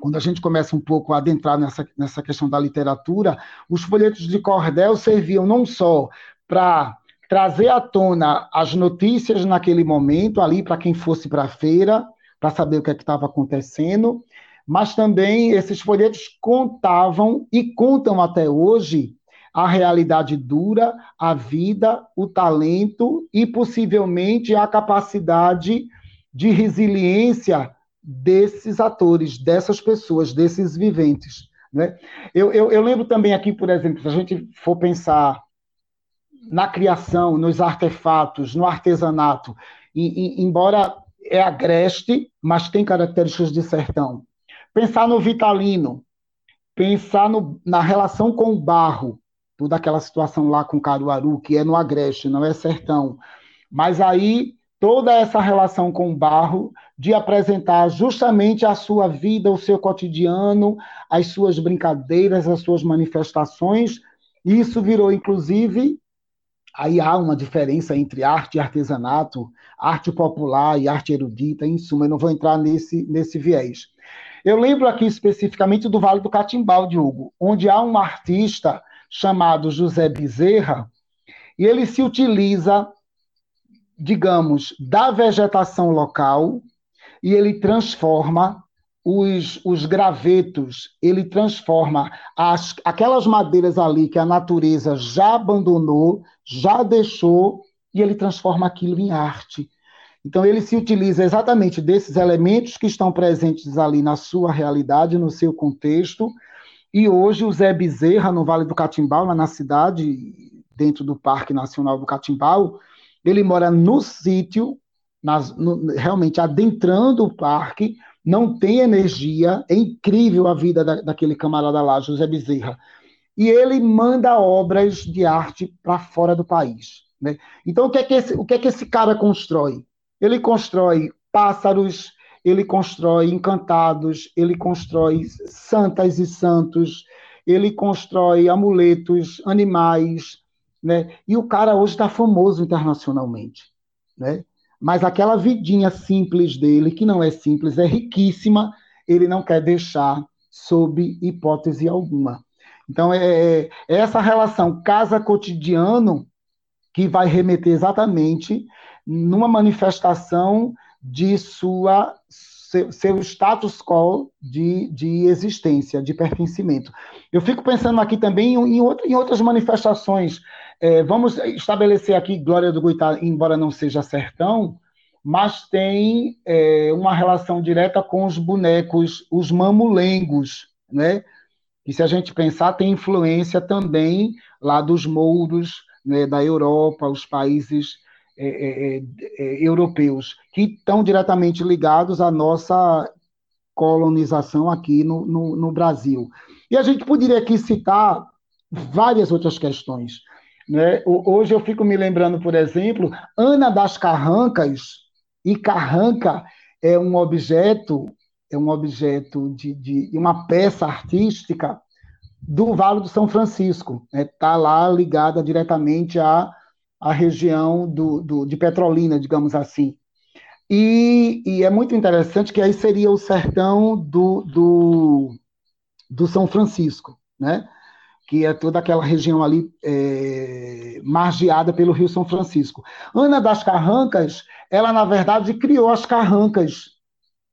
quando a gente começa um pouco a adentrar nessa, nessa questão da literatura, os folhetos de cordel serviam não só para trazer à tona as notícias naquele momento, ali para quem fosse para a feira, para saber o que é estava acontecendo, mas também esses folhetos contavam e contam até hoje a realidade dura, a vida, o talento e possivelmente a capacidade de resiliência desses atores, dessas pessoas, desses viventes. Né? Eu, eu, eu lembro também aqui, por exemplo, se a gente for pensar na criação, nos artefatos, no artesanato, e, e, embora é agreste, mas tem características de sertão. Pensar no vitalino, pensar no, na relação com o barro, toda aquela situação lá com Caruaru, que é no agreste, não é sertão. Mas aí toda essa relação com o barro, de apresentar justamente a sua vida, o seu cotidiano, as suas brincadeiras, as suas manifestações. Isso virou, inclusive, aí há uma diferença entre arte e artesanato, arte popular e arte erudita, em suma, eu não vou entrar nesse, nesse viés. Eu lembro aqui especificamente do Vale do Catimbau, Diogo, onde há um artista chamado José Bezerra, e ele se utiliza digamos, da vegetação local e ele transforma os, os gravetos, ele transforma as, aquelas madeiras ali que a natureza já abandonou, já deixou, e ele transforma aquilo em arte. Então, ele se utiliza exatamente desses elementos que estão presentes ali na sua realidade, no seu contexto. E hoje, o Zé Bezerra, no Vale do Catimbau, lá na cidade, dentro do Parque Nacional do Catimbau, ele mora no sítio, no, realmente adentrando o parque, não tem energia, é incrível a vida da, daquele camarada lá, José Bezerra. E ele manda obras de arte para fora do país. Né? Então, o que, é que esse, o que é que esse cara constrói? Ele constrói pássaros, ele constrói encantados, ele constrói santas e santos, ele constrói amuletos, animais, né? E o cara hoje está famoso internacionalmente, né? Mas aquela vidinha simples dele, que não é simples, é riquíssima, ele não quer deixar sob hipótese alguma. Então, é, é, é essa relação casa-cotidiano que vai remeter exatamente numa manifestação de sua seu, seu status quo de, de existência, de pertencimento. Eu fico pensando aqui também em, em, em outras manifestações. É, vamos estabelecer aqui Glória do Goitá, embora não seja sertão, mas tem é, uma relação direta com os bonecos, os mamulengos, né? E se a gente pensar, tem influência também lá dos mouros, né, da Europa, os países é, é, é, é, europeus, que estão diretamente ligados à nossa colonização aqui no, no, no, Brasil. E a gente poderia aqui citar várias outras questões. Né? Hoje eu fico me lembrando, por exemplo, Ana das Carrancas, e carranca é um objeto, é um objeto de, de uma peça artística do Vale do São Francisco. Está né? Tá lá ligada diretamente à a região do, do, de Petrolina, digamos assim. E, e, é muito interessante que aí seria o sertão do, do, do São Francisco, né? Que é toda aquela região ali é, margeada pelo Rio São Francisco. Ana das Carrancas, ela, na verdade, criou as carrancas,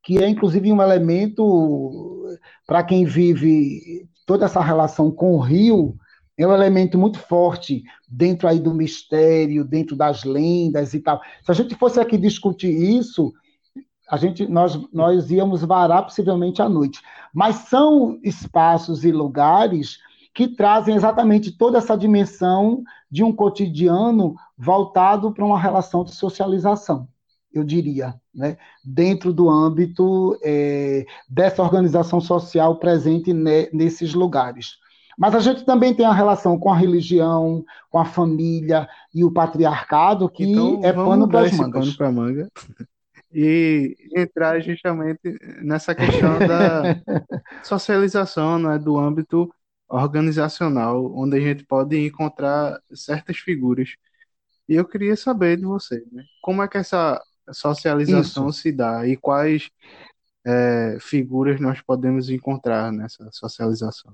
que é, inclusive, um elemento para quem vive toda essa relação com o rio, é um elemento muito forte dentro aí do mistério, dentro das lendas e tal. Se a gente fosse aqui discutir isso, a gente nós nós íamos varar possivelmente à noite. Mas são espaços e lugares que trazem exatamente toda essa dimensão de um cotidiano voltado para uma relação de socialização, eu diria, né? dentro do âmbito é, dessa organização social presente ne, nesses lugares. Mas a gente também tem a relação com a religião, com a família e o patriarcado, que então, é pano para as mangas. Pano para manga. E entrar justamente nessa questão da socialização, né, do âmbito organizacional, onde a gente pode encontrar certas figuras. E eu queria saber de você, né, como é que essa socialização Isso. se dá e quais é, figuras nós podemos encontrar nessa socialização.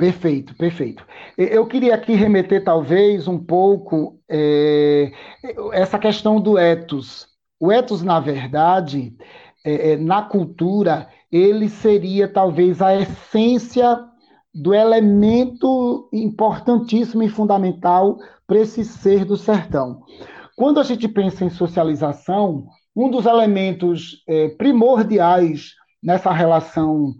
Perfeito, perfeito. Eu queria aqui remeter, talvez, um pouco é, essa questão do ethos. O ethos, na verdade, é, é, na cultura, ele seria talvez a essência do elemento importantíssimo e fundamental para esse ser do sertão. Quando a gente pensa em socialização, um dos elementos é, primordiais nessa relação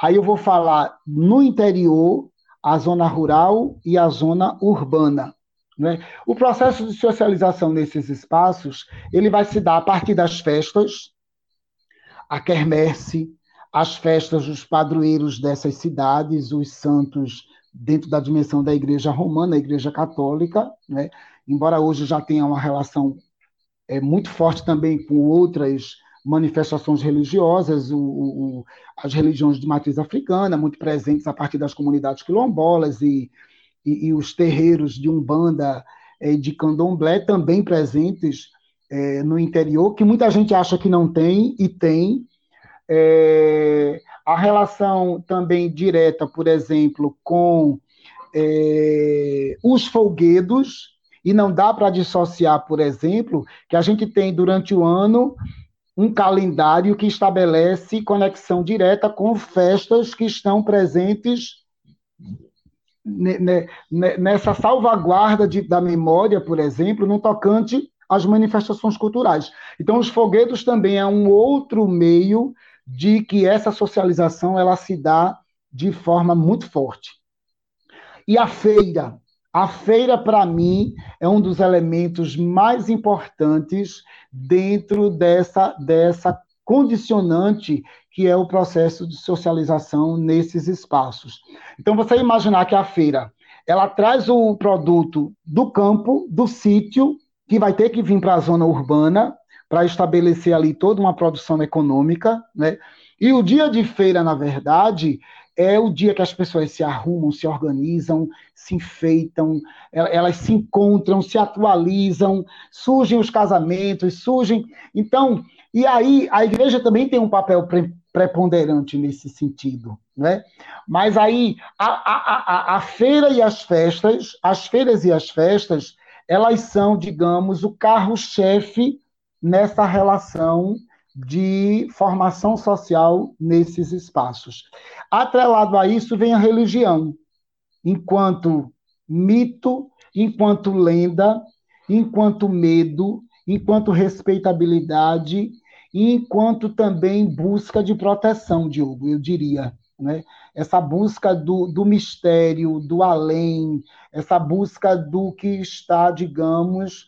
Aí eu vou falar no interior, a zona rural e a zona urbana. Né? O processo de socialização nesses espaços ele vai se dar a partir das festas, a quermesse, as festas dos padroeiros dessas cidades, os santos dentro da dimensão da Igreja Romana, a Igreja Católica, né? embora hoje já tenha uma relação é, muito forte também com outras manifestações religiosas, o, o, as religiões de matriz africana, muito presentes a partir das comunidades quilombolas e, e, e os terreiros de Umbanda e de Candomblé também presentes é, no interior, que muita gente acha que não tem e tem. É, a relação também direta, por exemplo, com é, os folguedos, e não dá para dissociar, por exemplo, que a gente tem durante o ano um calendário que estabelece conexão direta com festas que estão presentes nessa salvaguarda de, da memória, por exemplo, no tocante às manifestações culturais. Então, os foguetos também é um outro meio de que essa socialização ela se dá de forma muito forte. E a feira, A feira, para mim, é um dos elementos mais importantes dentro dessa, dessa condicionante que é o processo de socialização nesses espaços. Então, você imaginar que a feira ela traz o produto do campo, do sítio, que vai ter que vir para a zona urbana para estabelecer ali toda uma produção econômica, né? E o dia de feira, na verdade, é o dia que as pessoas se arrumam, se organizam, se enfeitam, elas se encontram, se atualizam, surgem os casamentos, surgem. Então, e aí a igreja também tem um papel preponderante nesse sentido, né? Mas aí a, a, a, a feira e as festas, as feiras e as festas, elas são, digamos, o carro-chefe nessa relação de formação social nesses espaços. Atrelado a isso vem a religião, enquanto mito, enquanto lenda, enquanto medo, enquanto respeitabilidade, enquanto também busca de proteção, Diogo, eu diria. Né? Essa busca do, do mistério, do além, essa busca do que está, digamos,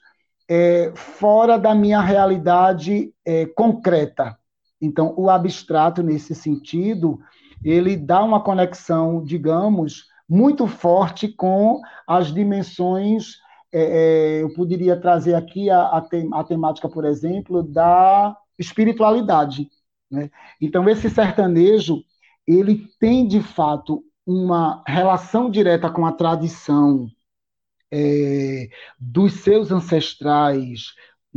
é, fora da minha realidade é, concreta. Então, o abstrato, nesse sentido, ele dá uma conexão, digamos, muito forte com as dimensões. É, é eu poderia trazer aqui a, a, te, a, temática, por exemplo, da espiritualidade. Né? Então, esse sertanejo, ele tem, de fato, uma relação direta com a tradição, é, dos seus ancestrais,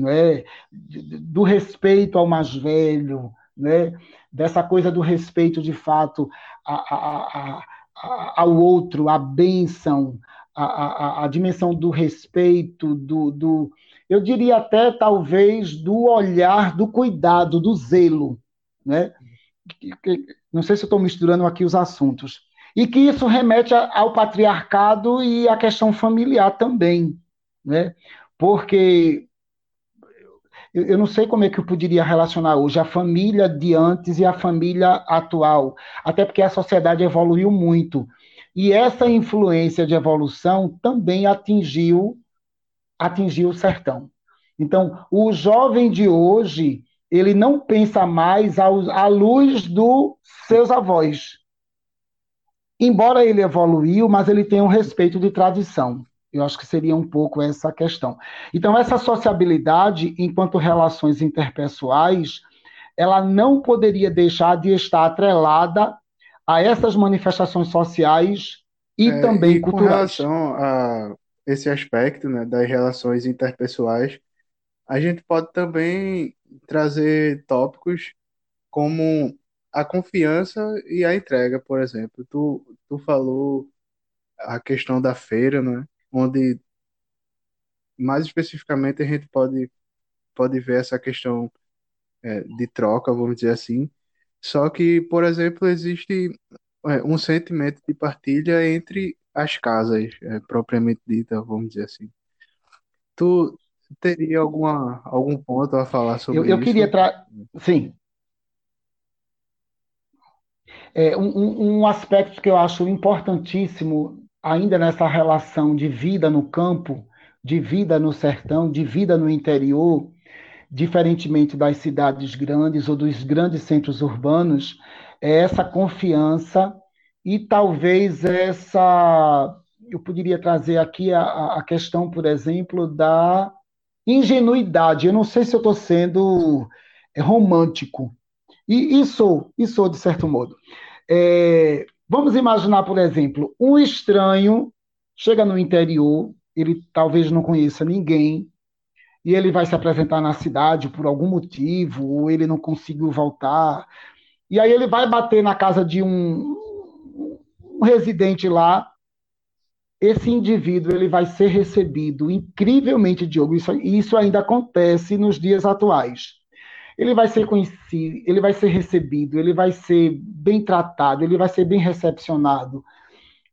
é, do respeito ao mais velho, é, dessa coisa do respeito de fato a, a, a, ao outro, a bênção, a, dimensão do respeito, do, do, eu diria até talvez do olhar, do cuidado, do zelo. Né? Não sei se estou misturando aqui os assuntos, e que isso remete ao patriarcado e à questão familiar também, né? Porque eu não sei como é que eu poderia relacionar hoje a família de antes e a família atual, até porque a sociedade evoluiu muito. E essa influência de evolução também atingiu atingiu o sertão. Então, o jovem de hoje, ele não pensa mais à luz dos seus avós embora ele evoluiu, mas ele tem um respeito de tradição. Eu acho que seria um pouco essa questão. Então, essa sociabilidade, enquanto relações interpessoais, ela não poderia deixar de estar atrelada a essas manifestações sociais e é, também e culturais. Com relação a esse aspecto né, das relações interpessoais, a gente pode também trazer tópicos como a confiança e a entrega, por exemplo. Tu, tu falou a questão da feira, né? Onde mais especificamente a gente pode, pode ver essa questão é, de troca, vamos dizer assim. Só que, por exemplo, existe é, um sentimento de partilha entre as casas, é, propriamente dita, vamos dizer assim. Tu teria alguma, algum ponto a falar sobre eu, eu isso? queria tra... Sim, é, um, um aspecto que eu acho importantíssimo, ainda nessa relação de vida no campo, de vida no sertão, de vida no interior, diferentemente das cidades grandes ou dos grandes centros urbanos, é essa confiança e talvez essa. Eu poderia trazer aqui a, a questão, por exemplo, da ingenuidade. Eu não sei se eu estou sendo é, romântico, e, e sou, e sou de certo modo. É, vamos imaginar, por exemplo, um estranho chega no interior, ele talvez não conheça ninguém, e ele vai se apresentar na cidade por algum motivo, ou ele não conseguiu voltar, e aí ele vai bater na casa de um, um residente lá, esse indivíduo ele vai ser recebido incrivelmente, Diogo, isso, isso ainda acontece nos dias atuais ele vai ser conhecido, ele vai ser recebido, ele vai ser bem tratado, ele vai ser bem recepcionado.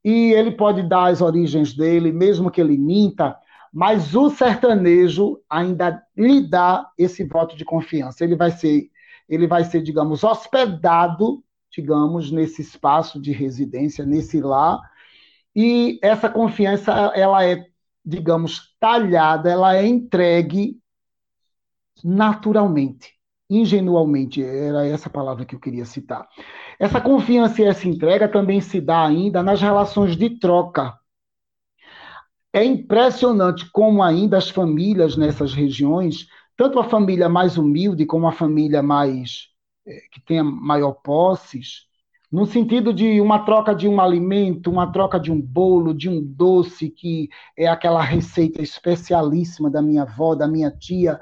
E ele pode dar as origens dele, mesmo que ele minta, mas o sertanejo ainda lhe dá esse voto de confiança. Ele vai ser, ele vai ser, digamos, hospedado, digamos, nesse espaço de residência, nesse lar, e essa confiança ela é, digamos, talhada, ela é entregue naturalmente, ingenuamente, era essa palavra que eu queria citar. Essa confiança e essa entrega também se dá ainda nas relações de troca. É impressionante como ainda as famílias nessas regiões, tanto a família mais humilde como a família mais é, que tenha maior posses, no sentido de uma troca de um alimento, uma troca de um bolo, de um doce, que é aquela receita especialíssima da minha avó, da minha tia,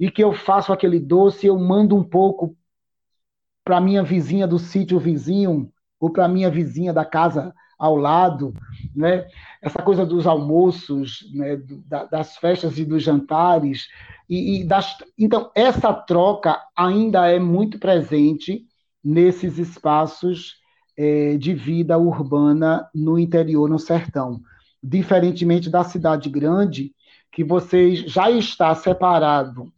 e que eu faço aquele doce, eu mando um pouco para minha vizinha do sítio vizinho, ou para minha vizinha da casa ao lado, né? Essa coisa dos almoços, né? das festas e dos jantares, e, e das... então essa troca ainda é muito presente nesses espaços é, de vida urbana no interior, no sertão, diferentemente da cidade grande, que você já está separado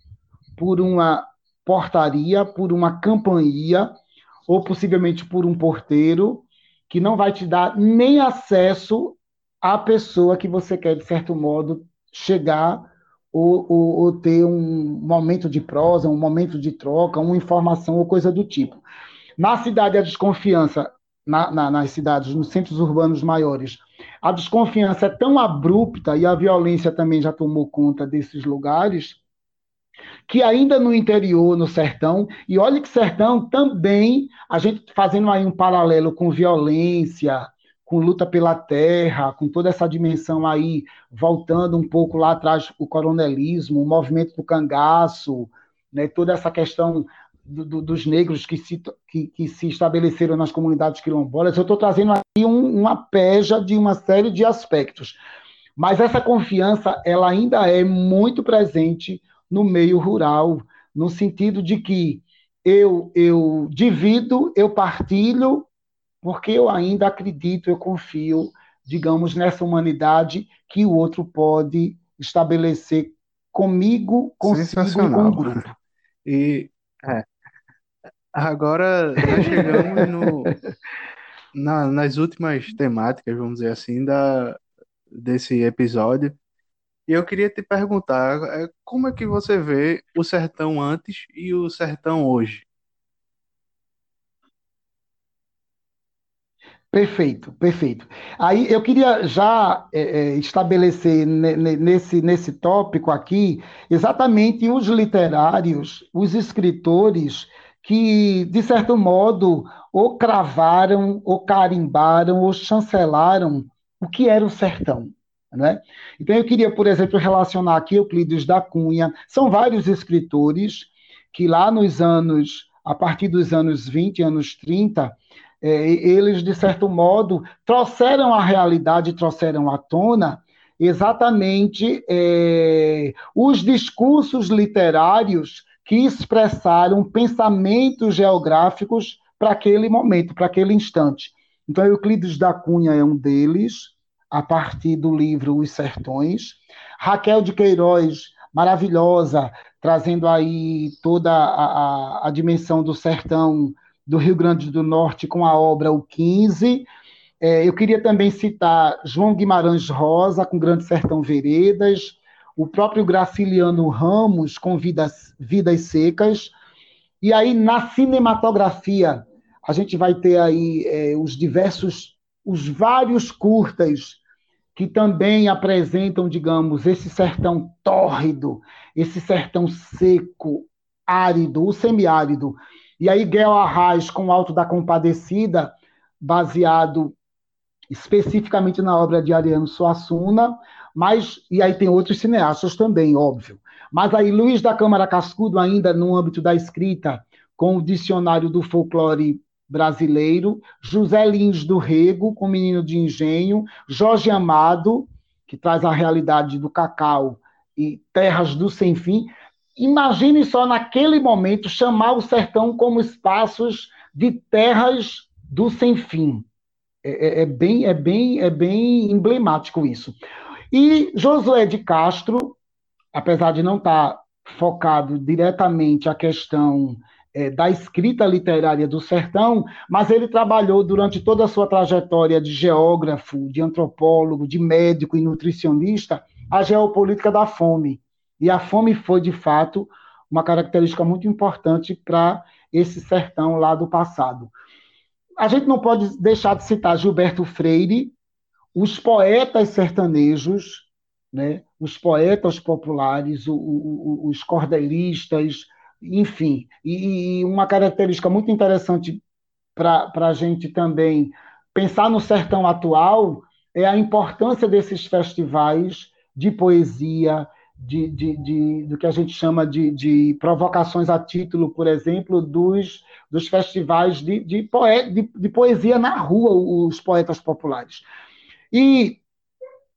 por uma portaria, por uma campainha, ou possivelmente por um porteiro, que não vai te dar nem acesso à pessoa que você quer, de certo modo, chegar ou, ou, ou, ter um momento de prosa, um momento de troca, uma informação ou coisa do tipo. Na cidade, a desconfiança, na, na, nas cidades, nos centros urbanos maiores, a desconfiança é tão abrupta e a violência também já tomou conta desses lugares que ainda no interior, no sertão, e olha que sertão também, a gente fazendo aí um paralelo com violência, com luta pela terra, com toda essa dimensão aí, voltando um pouco lá atrás, o coronelismo, o movimento do cangaço, né, toda essa questão do, do, dos negros que se, que, que, se estabeleceram nas comunidades quilombolas, eu estou trazendo aqui um, uma peja de uma série de aspectos. Mas essa confiança, ela ainda é muito presente no meio rural, no sentido de que eu, eu divido, eu partilho, porque eu ainda acredito, eu confio, digamos, nessa humanidade que o outro pode estabelecer comigo, consigo com o grupo. E é, agora nós chegamos no, na, nas últimas temáticas, vamos dizer assim, da, desse episódio. E eu queria te perguntar, é, como é que você vê o sertão antes e o sertão hoje? Perfeito, perfeito. Aí eu queria já é, é estabelecer nesse, nesse tópico aqui exatamente os literários, os escritores que, de certo modo, ou cravaram, ou carimbaram, ou chancelaram o que era o sertão. Né? Então, eu queria, por exemplo, relacionar aqui Euclides da Cunha. São vários escritores que lá nos anos, a partir dos anos 20, anos 30, é, eles, de certo modo, trouxeram a realidade, trouxeram à tona exatamente é, os discursos literários que expressaram pensamentos geográficos para aquele momento, para aquele instante. Então, Euclides da Cunha é um deles, a partir do livro Os Sertões. Raquel de Queiroz, maravilhosa, trazendo aí toda a, a, a dimensão do sertão do Rio Grande do Norte com a obra O 15. É, eu queria também citar João Guimarães Rosa, com Grande Sertão Veredas, o próprio Graciliano Ramos, com Vidas, Vidas Secas. E aí, na cinematografia, a gente vai ter aí é, os diversos, os vários curtas que também apresentam, digamos, esse sertão tórrido, esse sertão seco, árido, o semiárido. E aí, Guel Arraes com o Alto da Compadecida, baseado especificamente na obra de Ariano Suassuna, mas, e aí tem outros cineastas também, óbvio. Mas aí, Luiz da Câmara Cascudo, ainda no âmbito da escrita, com o Dicionário do Folclore brasileiro, José Lins do Rego, com Menino de Engenho, Jorge Amado, que traz a realidade do cacau e terras do sem fim. Imagine só naquele momento chamar o sertão como espaços de terras do sem fim. É, é, é bem, é bem, é bem emblemático isso. E Josué de Castro, apesar de não estar focado diretamente a questão é, da escrita literária do sertão, mas ele trabalhou durante toda a sua trajetória de geógrafo, de antropólogo, de médico e nutricionista, a geopolítica da fome. E a fome foi, de fato, uma característica muito importante para esse sertão lá do passado. A gente não pode deixar de citar Gilberto Freire, os poetas sertanejos, né, os poetas populares, o, o, os cordelistas, enfim. E, e uma característica muito interessante para a gente também pensar no sertão atual é a importância desses festivais de poesia, de, de, de, do que a gente chama de, de, provocações a título, por exemplo, dos, dos festivais de, de, poe, de, de poesia na rua, os poetas populares. E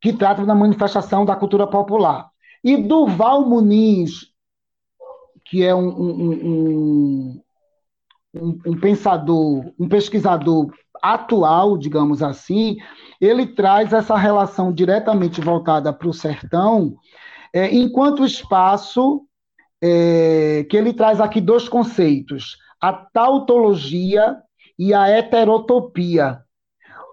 que tratam da manifestação da cultura popular. E Duval Muniz, que é um, um, um, um pensador, um pesquisador atual, digamos assim, ele traz essa relação diretamente voltada para o sertão, é, enquanto espaço é, que ele traz aqui dois conceitos: a tautologia e a heterotopia.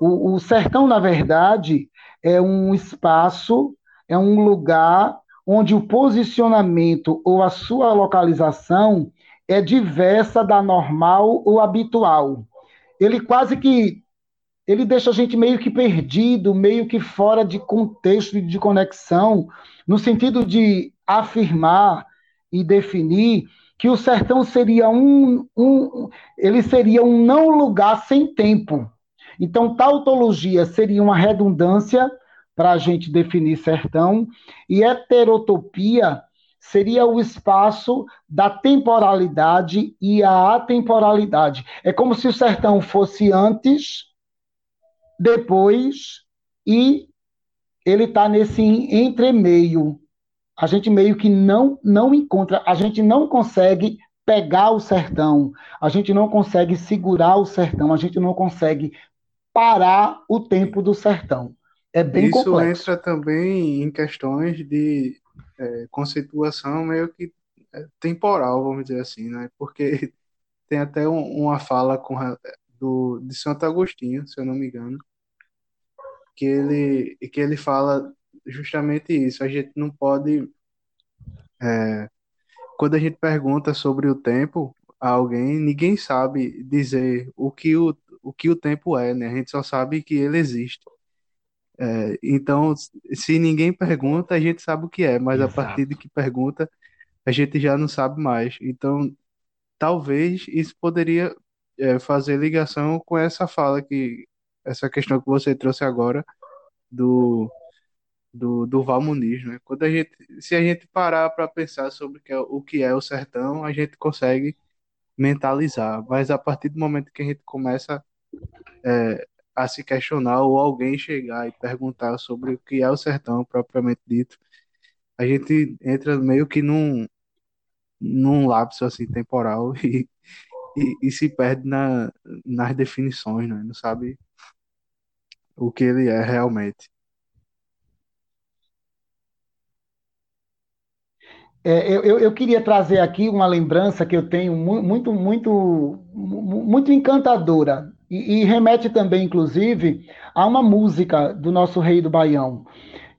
O, o sertão, na verdade, é um espaço, é um lugar onde o posicionamento ou a sua localização é diversa da normal ou habitual. Ele quase que ele deixa a gente meio que perdido, meio que fora de contexto e de conexão, no sentido de afirmar e definir que o sertão seria um, um ele seria um não lugar sem tempo. Então, tautologia seria uma redundância para a gente definir sertão, e heterotopia seria o espaço da temporalidade e a atemporalidade. É como se o sertão fosse antes, depois e ele está nesse entremeio. A gente meio que não não encontra, a gente não consegue pegar o sertão, a gente não consegue segurar o sertão, a gente não consegue parar o tempo do sertão. É bem Isso complexo. entra também em questões de é, conceituação meio que é, temporal, vamos dizer assim, né? Porque tem até um, uma fala com, do, de Santo Agostinho, se eu não me engano, que ele, que ele fala justamente isso. A gente não pode. É, quando a gente pergunta sobre o tempo a alguém, ninguém sabe dizer o que o, o que o tempo é, né? A gente só sabe que ele existe. É, então, se ninguém pergunta, a gente sabe o que é, mas Exato. a partir de que pergunta, a gente já não sabe mais. Então, talvez isso poderia é, fazer ligação com essa fala que essa questão que você trouxe agora do do, do né? Quando a gente, se a gente parar para pensar sobre é, o que é o sertão, a gente consegue mentalizar. Mas a partir do momento que a gente começa é, a se questionar ou alguém chegar e perguntar sobre o que é o sertão propriamente dito, a gente entra meio que num, num lapso assim temporal e, e, e se perde na, nas definições, né? não sabe o que ele é realmente. É, eu, eu, queria trazer aqui uma lembrança que eu tenho muito, muito, muito encantadora e, e, remete também, inclusive, a uma música do nosso Rei do Baião.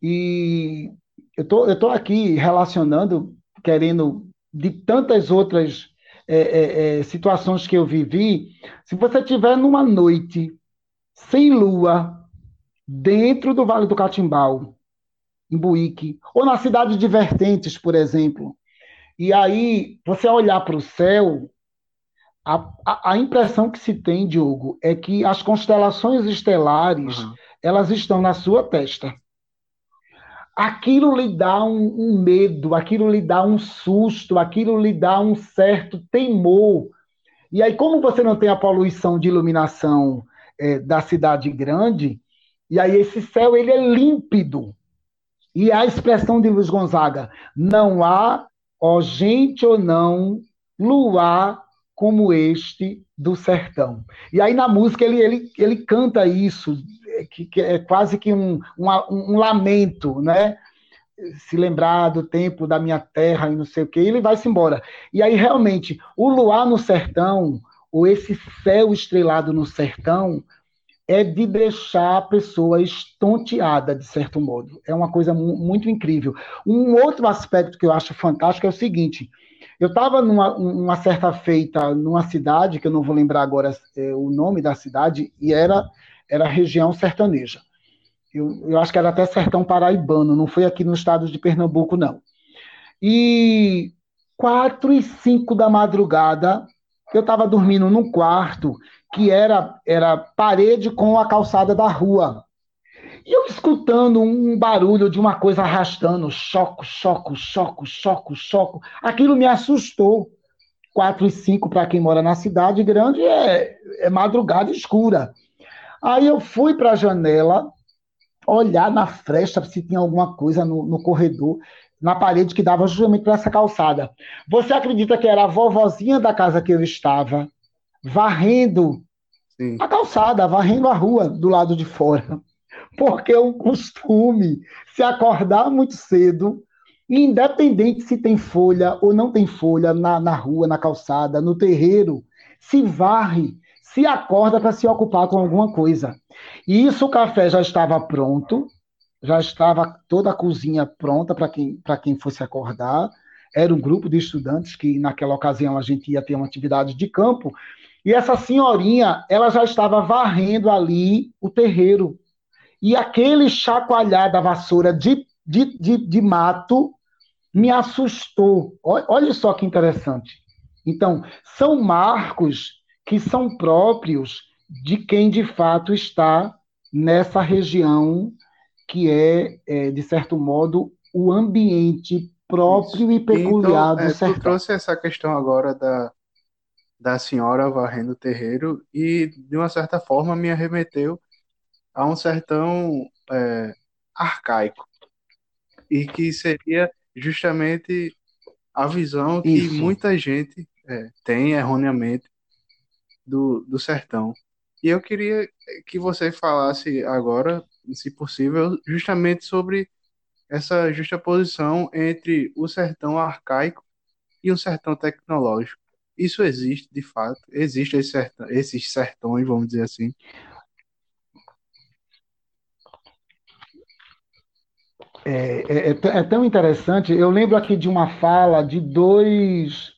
E eu tô, eu tô aqui relacionando, querendo de tantas outras é, é, é situações que eu vivi. Se você tiver numa noite sem lua dentro do Vale do Catimbau em Buíque, ou na cidade de Vertentes, por exemplo. E aí, você olhar para o céu, a, a, a, impressão que se tem, Diogo, é que as constelações estelares, uhum. elas estão na sua testa. Aquilo lhe dá um, um medo, aquilo lhe dá um susto, aquilo lhe dá um certo temor. E aí, como você não tem a poluição de iluminação é, da cidade grande, e aí esse céu ele é límpido. E a expressão de Luiz Gonzaga: não há, ó gente ou não, luar como este do sertão. E aí na música ele, ele, ele canta isso, que, que é quase que um, um, um lamento, né? se lembrar do tempo da minha terra e não sei o que, ele vai se embora. E aí, realmente, o luar no sertão, ou esse céu estrelado no sertão, é de deixar a pessoa estonteada, de certo modo. É uma coisa muito incrível. Um outro aspecto que eu acho fantástico é o seguinte: eu estava numa uma certa feita numa cidade, que eu não vou lembrar agora é, o nome da cidade, e era, era região sertaneja. Eu, eu acho que era até sertão paraibano, não foi aqui no estado de Pernambuco, não. E quatro e cinco da madrugada, eu estava dormindo num quarto que era, era parede com a calçada da rua. Escutando um barulho de uma coisa arrastando, choco, choco, choco, choco, choco. Aquilo me assustou. Quatro e cinco para quem mora na cidade grande é, é madrugada escura. Aí eu fui para a janela, olhar na fresta se tinha alguma coisa no, no corredor, na parede que dava justamente para essa calçada. Você acredita que era a vovozinha da casa que eu estava, varrendo Sim. a calçada, varrendo a rua do lado de fora? Porque é um costume se acordar muito cedo, independente se tem folha ou não tem folha na, na rua, na calçada, no terreiro, se varre, se acorda para se ocupar com alguma coisa. E isso o café já estava pronto, já estava toda a cozinha pronta para quem, quem fosse acordar. Era um grupo de estudantes que, naquela ocasião, a gente ia ter uma atividade de campo. E essa senhorinha, ela já estava varrendo ali o terreiro. E aquele chacoalhar da vassoura de, de, de, de mato me assustou. Olha só que interessante. Então, são marcos que são próprios de quem de fato está nessa região que é, é de certo modo, o ambiente próprio Isso. e peculiar então, do é, sertão. Tu trouxe essa questão agora da, da senhora varrendo o terreiro e, de uma certa forma, me arremeteu a um sertão é, arcaico e que seria justamente a visão que Isso. muita gente é, tem erroneamente do, do sertão. E eu queria que você falasse agora, se possível, justamente sobre essa justaposição entre o sertão arcaico e o sertão tecnológico. Isso existe, de fato? Existe esse sertão, esses sertões, vamos dizer assim? É, é, é, é tão interessante. Eu lembro aqui de uma fala de dois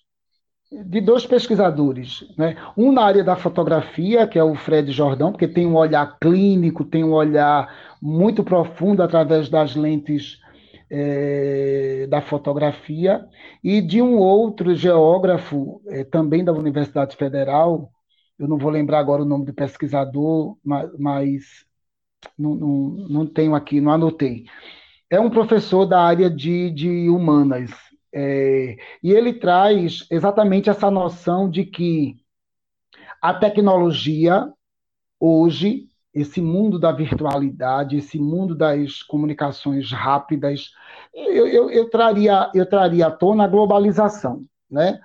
de dois pesquisadores, né? Um na área da fotografia, que é o Fred Jordão, porque tem um olhar clínico, tem um olhar muito profundo através das lentes é, da fotografia, e de um outro geógrafo, é, também da Universidade Federal, eu não vou lembrar agora o nome do pesquisador, mas, mas não, não, não tenho aqui, não anotei. É um professor da área de, de humanas, é, e ele traz exatamente essa noção de que a tecnologia, hoje, esse mundo da virtualidade, esse mundo das comunicações rápidas, eu, eu, eu traria, eu traria à tona a globalização. Né?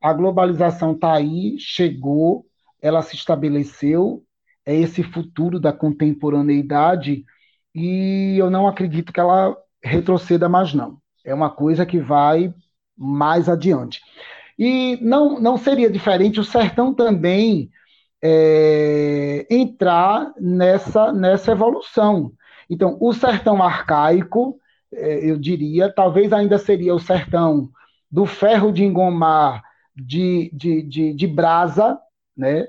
A globalização está aí, chegou, ela se estabeleceu, é esse futuro da contemporaneidade, e eu não acredito que ela retroceda mais, não é uma coisa que vai mais adiante. E não, não seria diferente o sertão também é, entrar nessa, nessa evolução. Então, o sertão arcaico, é, eu diria, talvez ainda seria o sertão do ferro de engomar de, de, de, de brasa, né?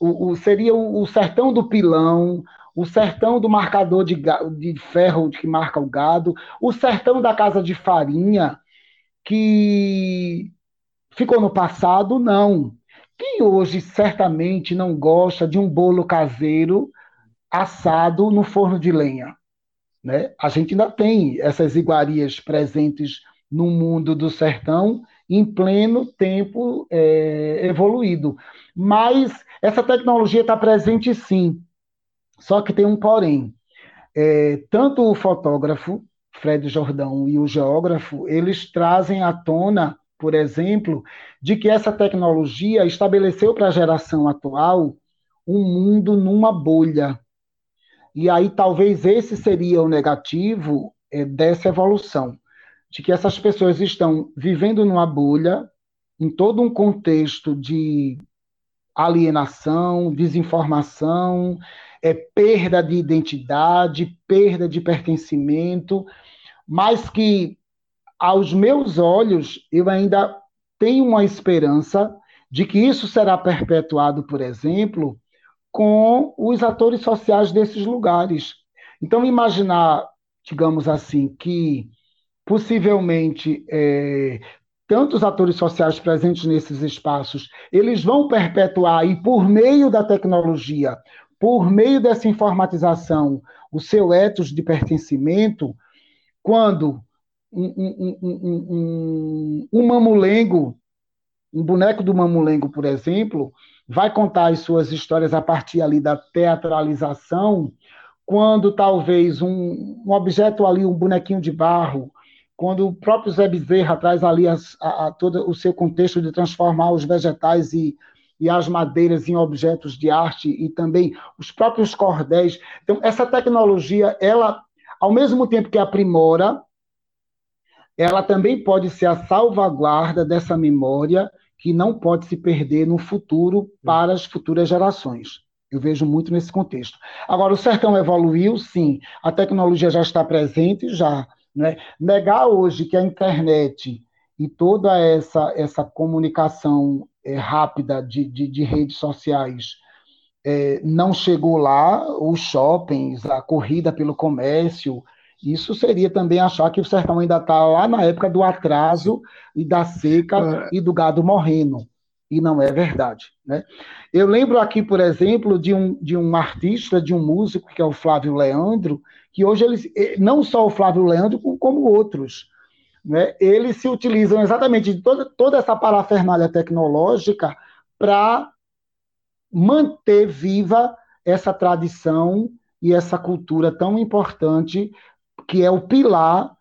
O, o, seria o, o sertão do pilão, o sertão do marcador de, de ferro que marca o gado, o sertão da casa de farinha, que ficou no passado, não. Quem hoje certamente não gosta de um bolo caseiro assado no forno de lenha? Né? A gente ainda tem essas iguarias presentes no mundo do sertão em pleno tempo é, evoluído. Mas essa tecnologia está presente sim. Só que tem um porém. É, tanto o fotógrafo, Fred Jordão, e o geógrafo, eles trazem à tona, por exemplo, de que essa tecnologia estabeleceu para a geração atual um mundo numa bolha. E aí talvez esse seria o negativo, é, dessa evolução, de que essas pessoas estão vivendo numa bolha, em todo um contexto de alienação, desinformação, é, perda de identidade, perda de pertencimento, mas que, aos meus olhos, eu ainda tenho uma esperança de que isso será perpetuado, por exemplo, com os atores sociais desses lugares. Então, imaginar, digamos assim, que possivelmente é, tantos atores sociais presentes nesses espaços, eles vão perpetuar, e por meio da tecnologia, por meio dessa informatização, o seu ethos de pertencimento, quando um, um, um, um, um mamulengo, um boneco do mamulengo, por exemplo, vai contar as suas histórias a partir ali da teatralização, quando talvez um, um objeto ali, um bonequinho de barro, quando o próprio Zé Bezerra traz ali a, a, todo o seu contexto de transformar os vegetais e, e as madeiras em objetos de arte e também os próprios cordéis. Então, essa tecnologia, ela, ao mesmo tempo que aprimora, ela também pode ser a salvaguarda dessa memória que não pode se perder no futuro para as futuras gerações. Eu vejo muito nesse contexto. Agora, o sertão evoluiu, sim. A tecnologia já está presente, já. Né? Negar hoje que a internet e toda essa, essa comunicação é, rápida de, de, de, redes sociais é, não chegou lá, os shoppings, a corrida pelo comércio, isso seria também achar que o sertão ainda está lá na época do atraso e da seca é. e do gado morrendo. E não é verdade. Né? Eu lembro aqui, por exemplo, de um, de um artista, de um músico, que é o Flávio Leandro, que hoje eles, não só o Flávio Leandro, como outros, né, eles se utilizam exatamente de toda, toda essa parafernália tecnológica para manter viva essa tradição e essa cultura tão importante, que é o pilar,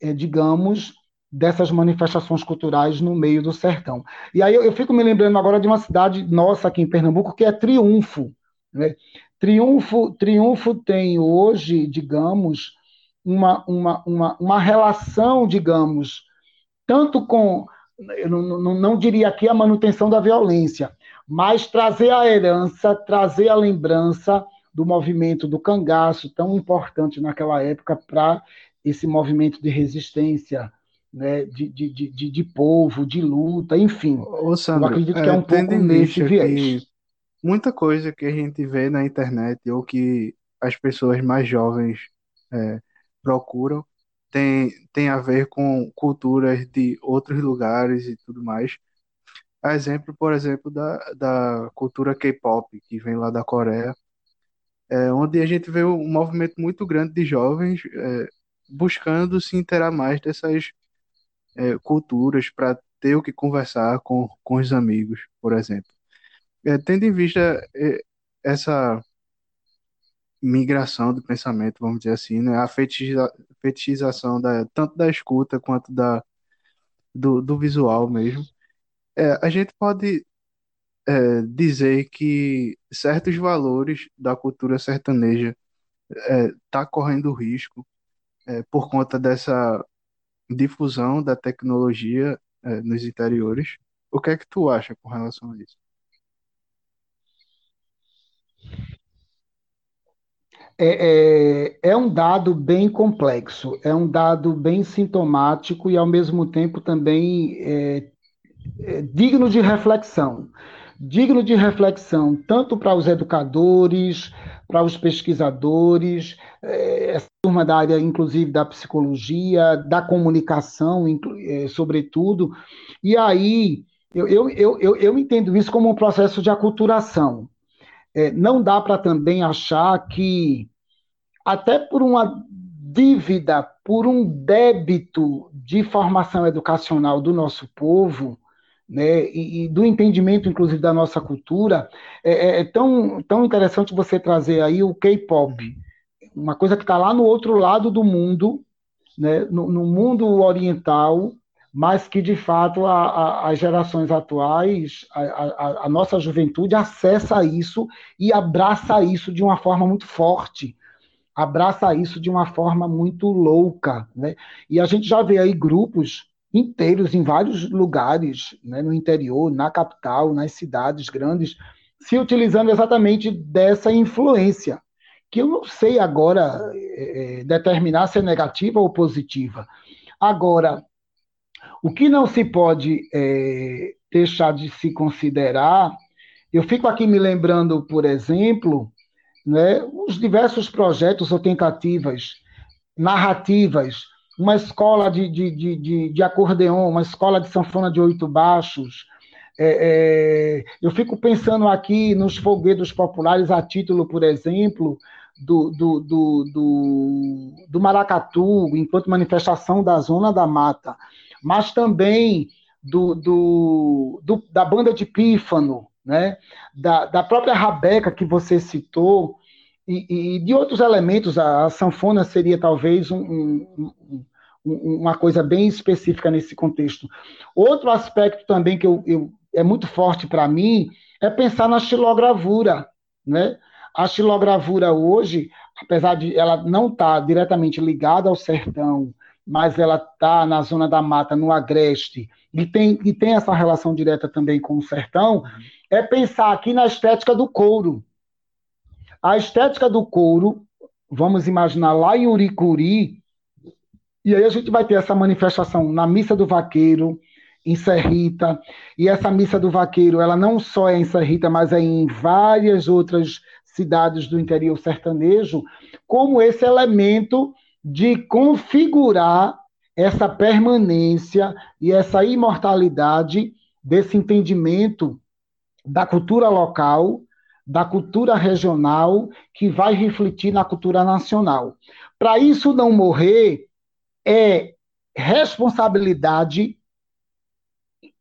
é, digamos, dessas manifestações culturais no meio do sertão. E aí eu, eu, fico me lembrando agora de uma cidade nossa aqui em Pernambuco, que é Triunfo. Né? Triunfo, Triunfo tem hoje, digamos, uma, uma, uma, uma relação, digamos, tanto com, eu não, não, não diria aqui a manutenção da violência, mas trazer a herança, trazer a lembrança do movimento do cangaço, tão importante naquela época para esse movimento de resistência, né, de, de, de, de, povo, de luta, enfim. Ô, Sandro, eu acredito que é, é um pouco nesse viés muita coisa que a gente vê na internet ou que as pessoas mais jovens é, procuram tem, tem a ver com culturas de outros lugares e tudo mais. Exemplo, por exemplo, da, da cultura K-pop, que vem lá da Coreia, é, onde a gente vê um movimento muito grande de jovens é, buscando se inteirar mais dessas é, culturas para ter o que conversar com, com os amigos, por exemplo é, tendo em vista é, essa migração do pensamento, vamos dizer assim, né, a fetichiza- fetichização da, tanto da escuta quanto da, do, do visual mesmo, é, a gente pode é, dizer que certos valores da cultura sertaneja é, tá correndo risco é, por conta dessa difusão da tecnologia é, nos interiores. O que é que tu acha com relação a isso? É, é, é, um dado bem complexo, é um dado bem sintomático e, ao mesmo tempo, também é, é digno de reflexão. Digno de reflexão tanto para os educadores, para os pesquisadores, é, essa turma da área, inclusive, da psicologia, da comunicação, é, sobretudo. E aí, eu, eu, eu, eu entendo isso como um processo de aculturação é, não dá para também achar que, até por uma dívida, por um débito de formação educacional do nosso povo, né, e, e, do entendimento, inclusive, da nossa cultura, é, é, é tão, tão interessante você trazer aí o K-pop, uma coisa que está lá no outro lado do mundo, né, no, no mundo oriental, mas que de fato a, a, as gerações atuais, a, a, nossa juventude acessa isso e abraça isso de uma forma muito forte. Abraça isso de uma forma muito louca, né? E a gente já vê aí grupos inteiros em vários lugares, né, no interior, na capital, nas cidades grandes, se utilizando exatamente dessa influência, que eu não sei agora é, determinar se é negativa ou positiva. Agora, o que não se pode é, deixar de se considerar, eu fico aqui me lembrando, por exemplo, né, os diversos projetos ou tentativas narrativas, uma escola de, de, de, de, acordeon, uma escola de sanfona de oito baixos. É, é, eu fico pensando aqui nos folguedos populares, a título, por exemplo, do, do, do, do, do maracatu, enquanto manifestação da Zona da Mata, mas também do, do, do, da banda de Pífano, né? da, da própria Rabeca que você citou, e, e de outros elementos, a, a, sanfona seria talvez um, um, um, uma coisa bem específica nesse contexto. Outro aspecto também que eu, eu é muito forte para mim é pensar na xilogravura, né? A xilogravura hoje, apesar de ela não estar tá diretamente ligada ao sertão, mas ela está na zona da mata, no agreste, e tem, e tem essa relação direta também com o sertão, é pensar aqui na estética do couro. A estética do couro, vamos imaginar lá em Uricuri, e aí a gente vai ter essa manifestação na Missa do Vaqueiro, em Serrita, e essa Missa do Vaqueiro, ela não só é em Serrita, mas é em várias outras cidades do interior sertanejo, como esse elemento de configurar essa permanência e essa imortalidade desse entendimento da cultura local, da cultura regional, que vai refletir na cultura nacional. Para isso não morrer, é responsabilidade,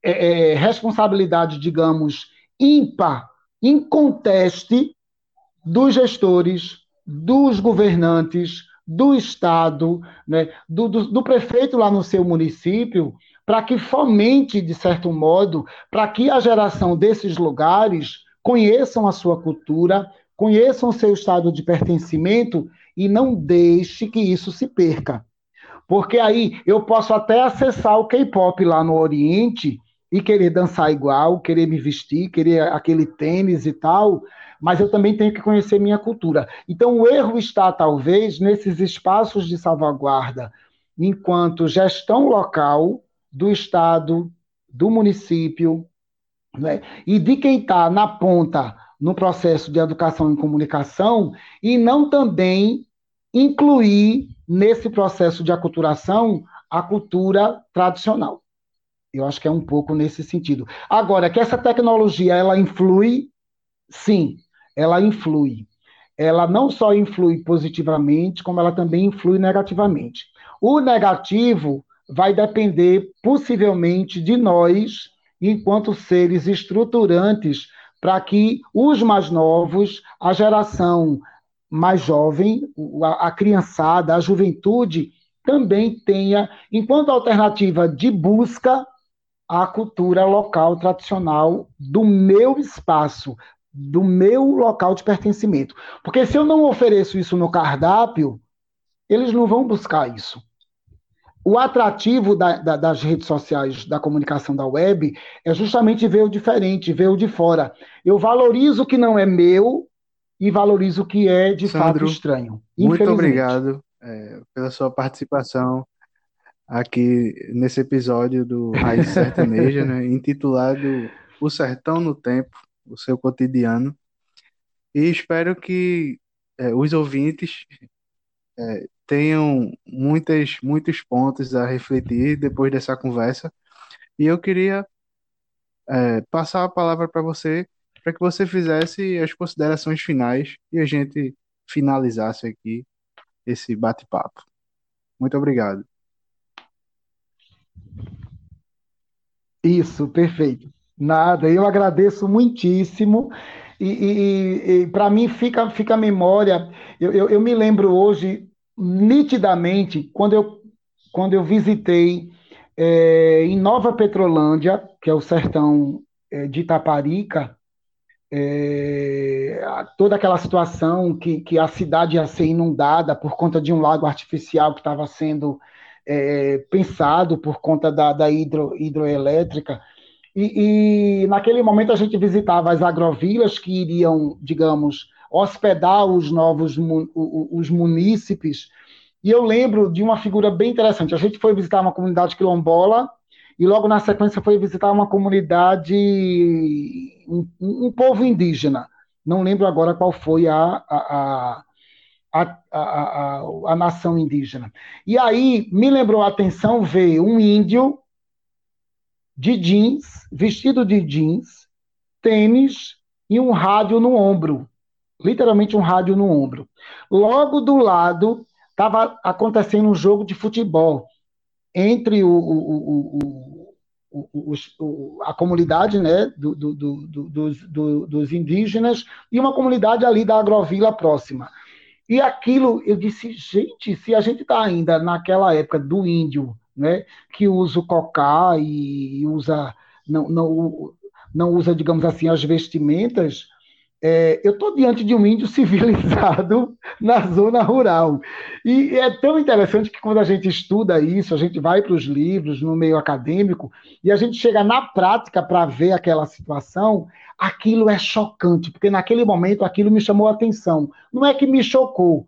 é, é responsabilidade, digamos, ímpar, inconteste dos gestores, dos governantes, do Estado, né, do, do, do prefeito lá no seu município, para que fomente, de certo modo, para que a geração desses lugares conheçam a sua cultura, conheçam o seu estado de pertencimento e não deixe que isso se perca. Porque aí eu posso até acessar o K-pop lá no Oriente e querer dançar igual, querer me vestir, querer aquele tênis e tal, mas eu também tenho que conhecer minha cultura. Então, o erro está, talvez, nesses espaços de salvaguarda, enquanto gestão local do Estado, do município, né, e de quem está na ponta no processo de educação e comunicação, e não também incluir nesse processo de aculturação a cultura tradicional. Eu acho que é um pouco nesse sentido. Agora, que essa tecnologia ela influi, sim, ela influi. Ela não só influi positivamente, como ela também influi negativamente. O negativo vai depender possivelmente de nós, enquanto seres estruturantes, para que os mais novos, a geração mais jovem, a, criançada, a juventude, também tenha, enquanto alternativa de busca, a cultura local tradicional do meu espaço, do meu local de pertencimento. Porque se eu não ofereço isso no cardápio, eles não vão buscar isso. O atrativo da, da, das redes sociais, da comunicação da web, é justamente ver o diferente, ver o de fora. Eu valorizo o que não é meu e valorizo o que é de Sandro, fato estranho. Muito obrigado é, pela sua participação aqui nesse episódio do Raiz Sertaneja, né, intitulado O Sertão no Tempo o seu cotidiano. E espero que é, os ouvintes é, tenham muitas, muitos pontos a refletir depois dessa conversa. E eu queria é, passar a palavra para você, para que você fizesse as considerações finais e a gente finalizasse aqui esse bate-papo. Muito obrigado. Isso, perfeito. Nada, eu agradeço muitíssimo. E, e, e para mim fica, fica a memória. Eu, eu, eu, me lembro hoje, nitidamente, quando eu, quando eu visitei é, em Nova Petrolândia, que é o sertão é, de Itaparica, é, toda aquela situação que, que a cidade ia ser inundada por conta de um lago artificial que estava sendo é, pensado por conta da, da hidro, hidroelétrica. E, e, naquele momento a gente visitava as agrovilas que iriam, digamos, hospedar os novos os munícipes. E eu lembro de uma figura bem interessante. A gente foi visitar uma comunidade quilombola e logo na sequência foi visitar uma comunidade, um, um povo indígena. Não lembro agora qual foi a, a, a, a, a, nação indígena. E aí me lembrou a atenção ver um índio de jeans, vestido de jeans, tênis e um rádio no ombro. Literalmente um rádio no ombro. Logo do lado estava acontecendo um jogo de futebol entre o, o, o, a comunidade né, do, do, do, dos, dos, indígenas e uma comunidade ali da agrovila próxima. E aquilo, eu disse, gente, se a gente está ainda naquela época do índio, né, que usa o cocá e usa, não, não, não usa, digamos assim, as vestimentas, é, eu estou diante de um índio civilizado na zona rural. E é tão interessante que quando a gente estuda isso, a gente vai para os livros, no meio acadêmico, e a gente chega na prática para ver aquela situação, aquilo é chocante, porque naquele momento aquilo me chamou a atenção. Não é que me chocou.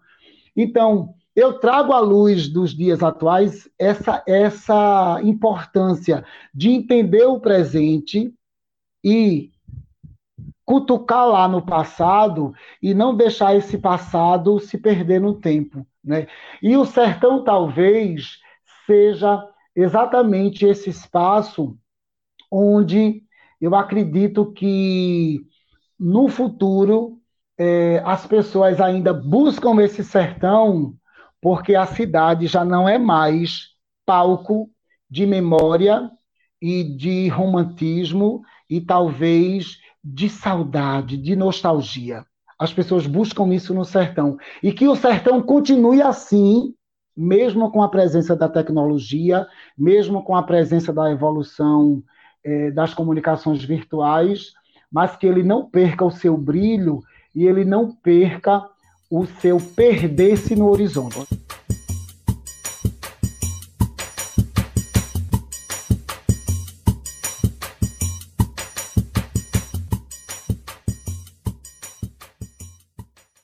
Então, eu trago à luz dos dias atuais essa, essa importância de entender o presente e cutucar lá no passado e não deixar esse passado se perder no tempo. Né? E o sertão talvez seja exatamente esse espaço onde eu acredito que no futuro é, as pessoas ainda buscam esse sertão porque a cidade já não é mais palco de memória e de romantismo e talvez de saudade, de nostalgia. As pessoas buscam isso no sertão. E que o sertão continue assim, mesmo com a presença da tecnologia, mesmo com a presença da evolução eh, das comunicações virtuais, mas que ele não perca o seu brilho e ele não perca o seu perder-se no horizonte.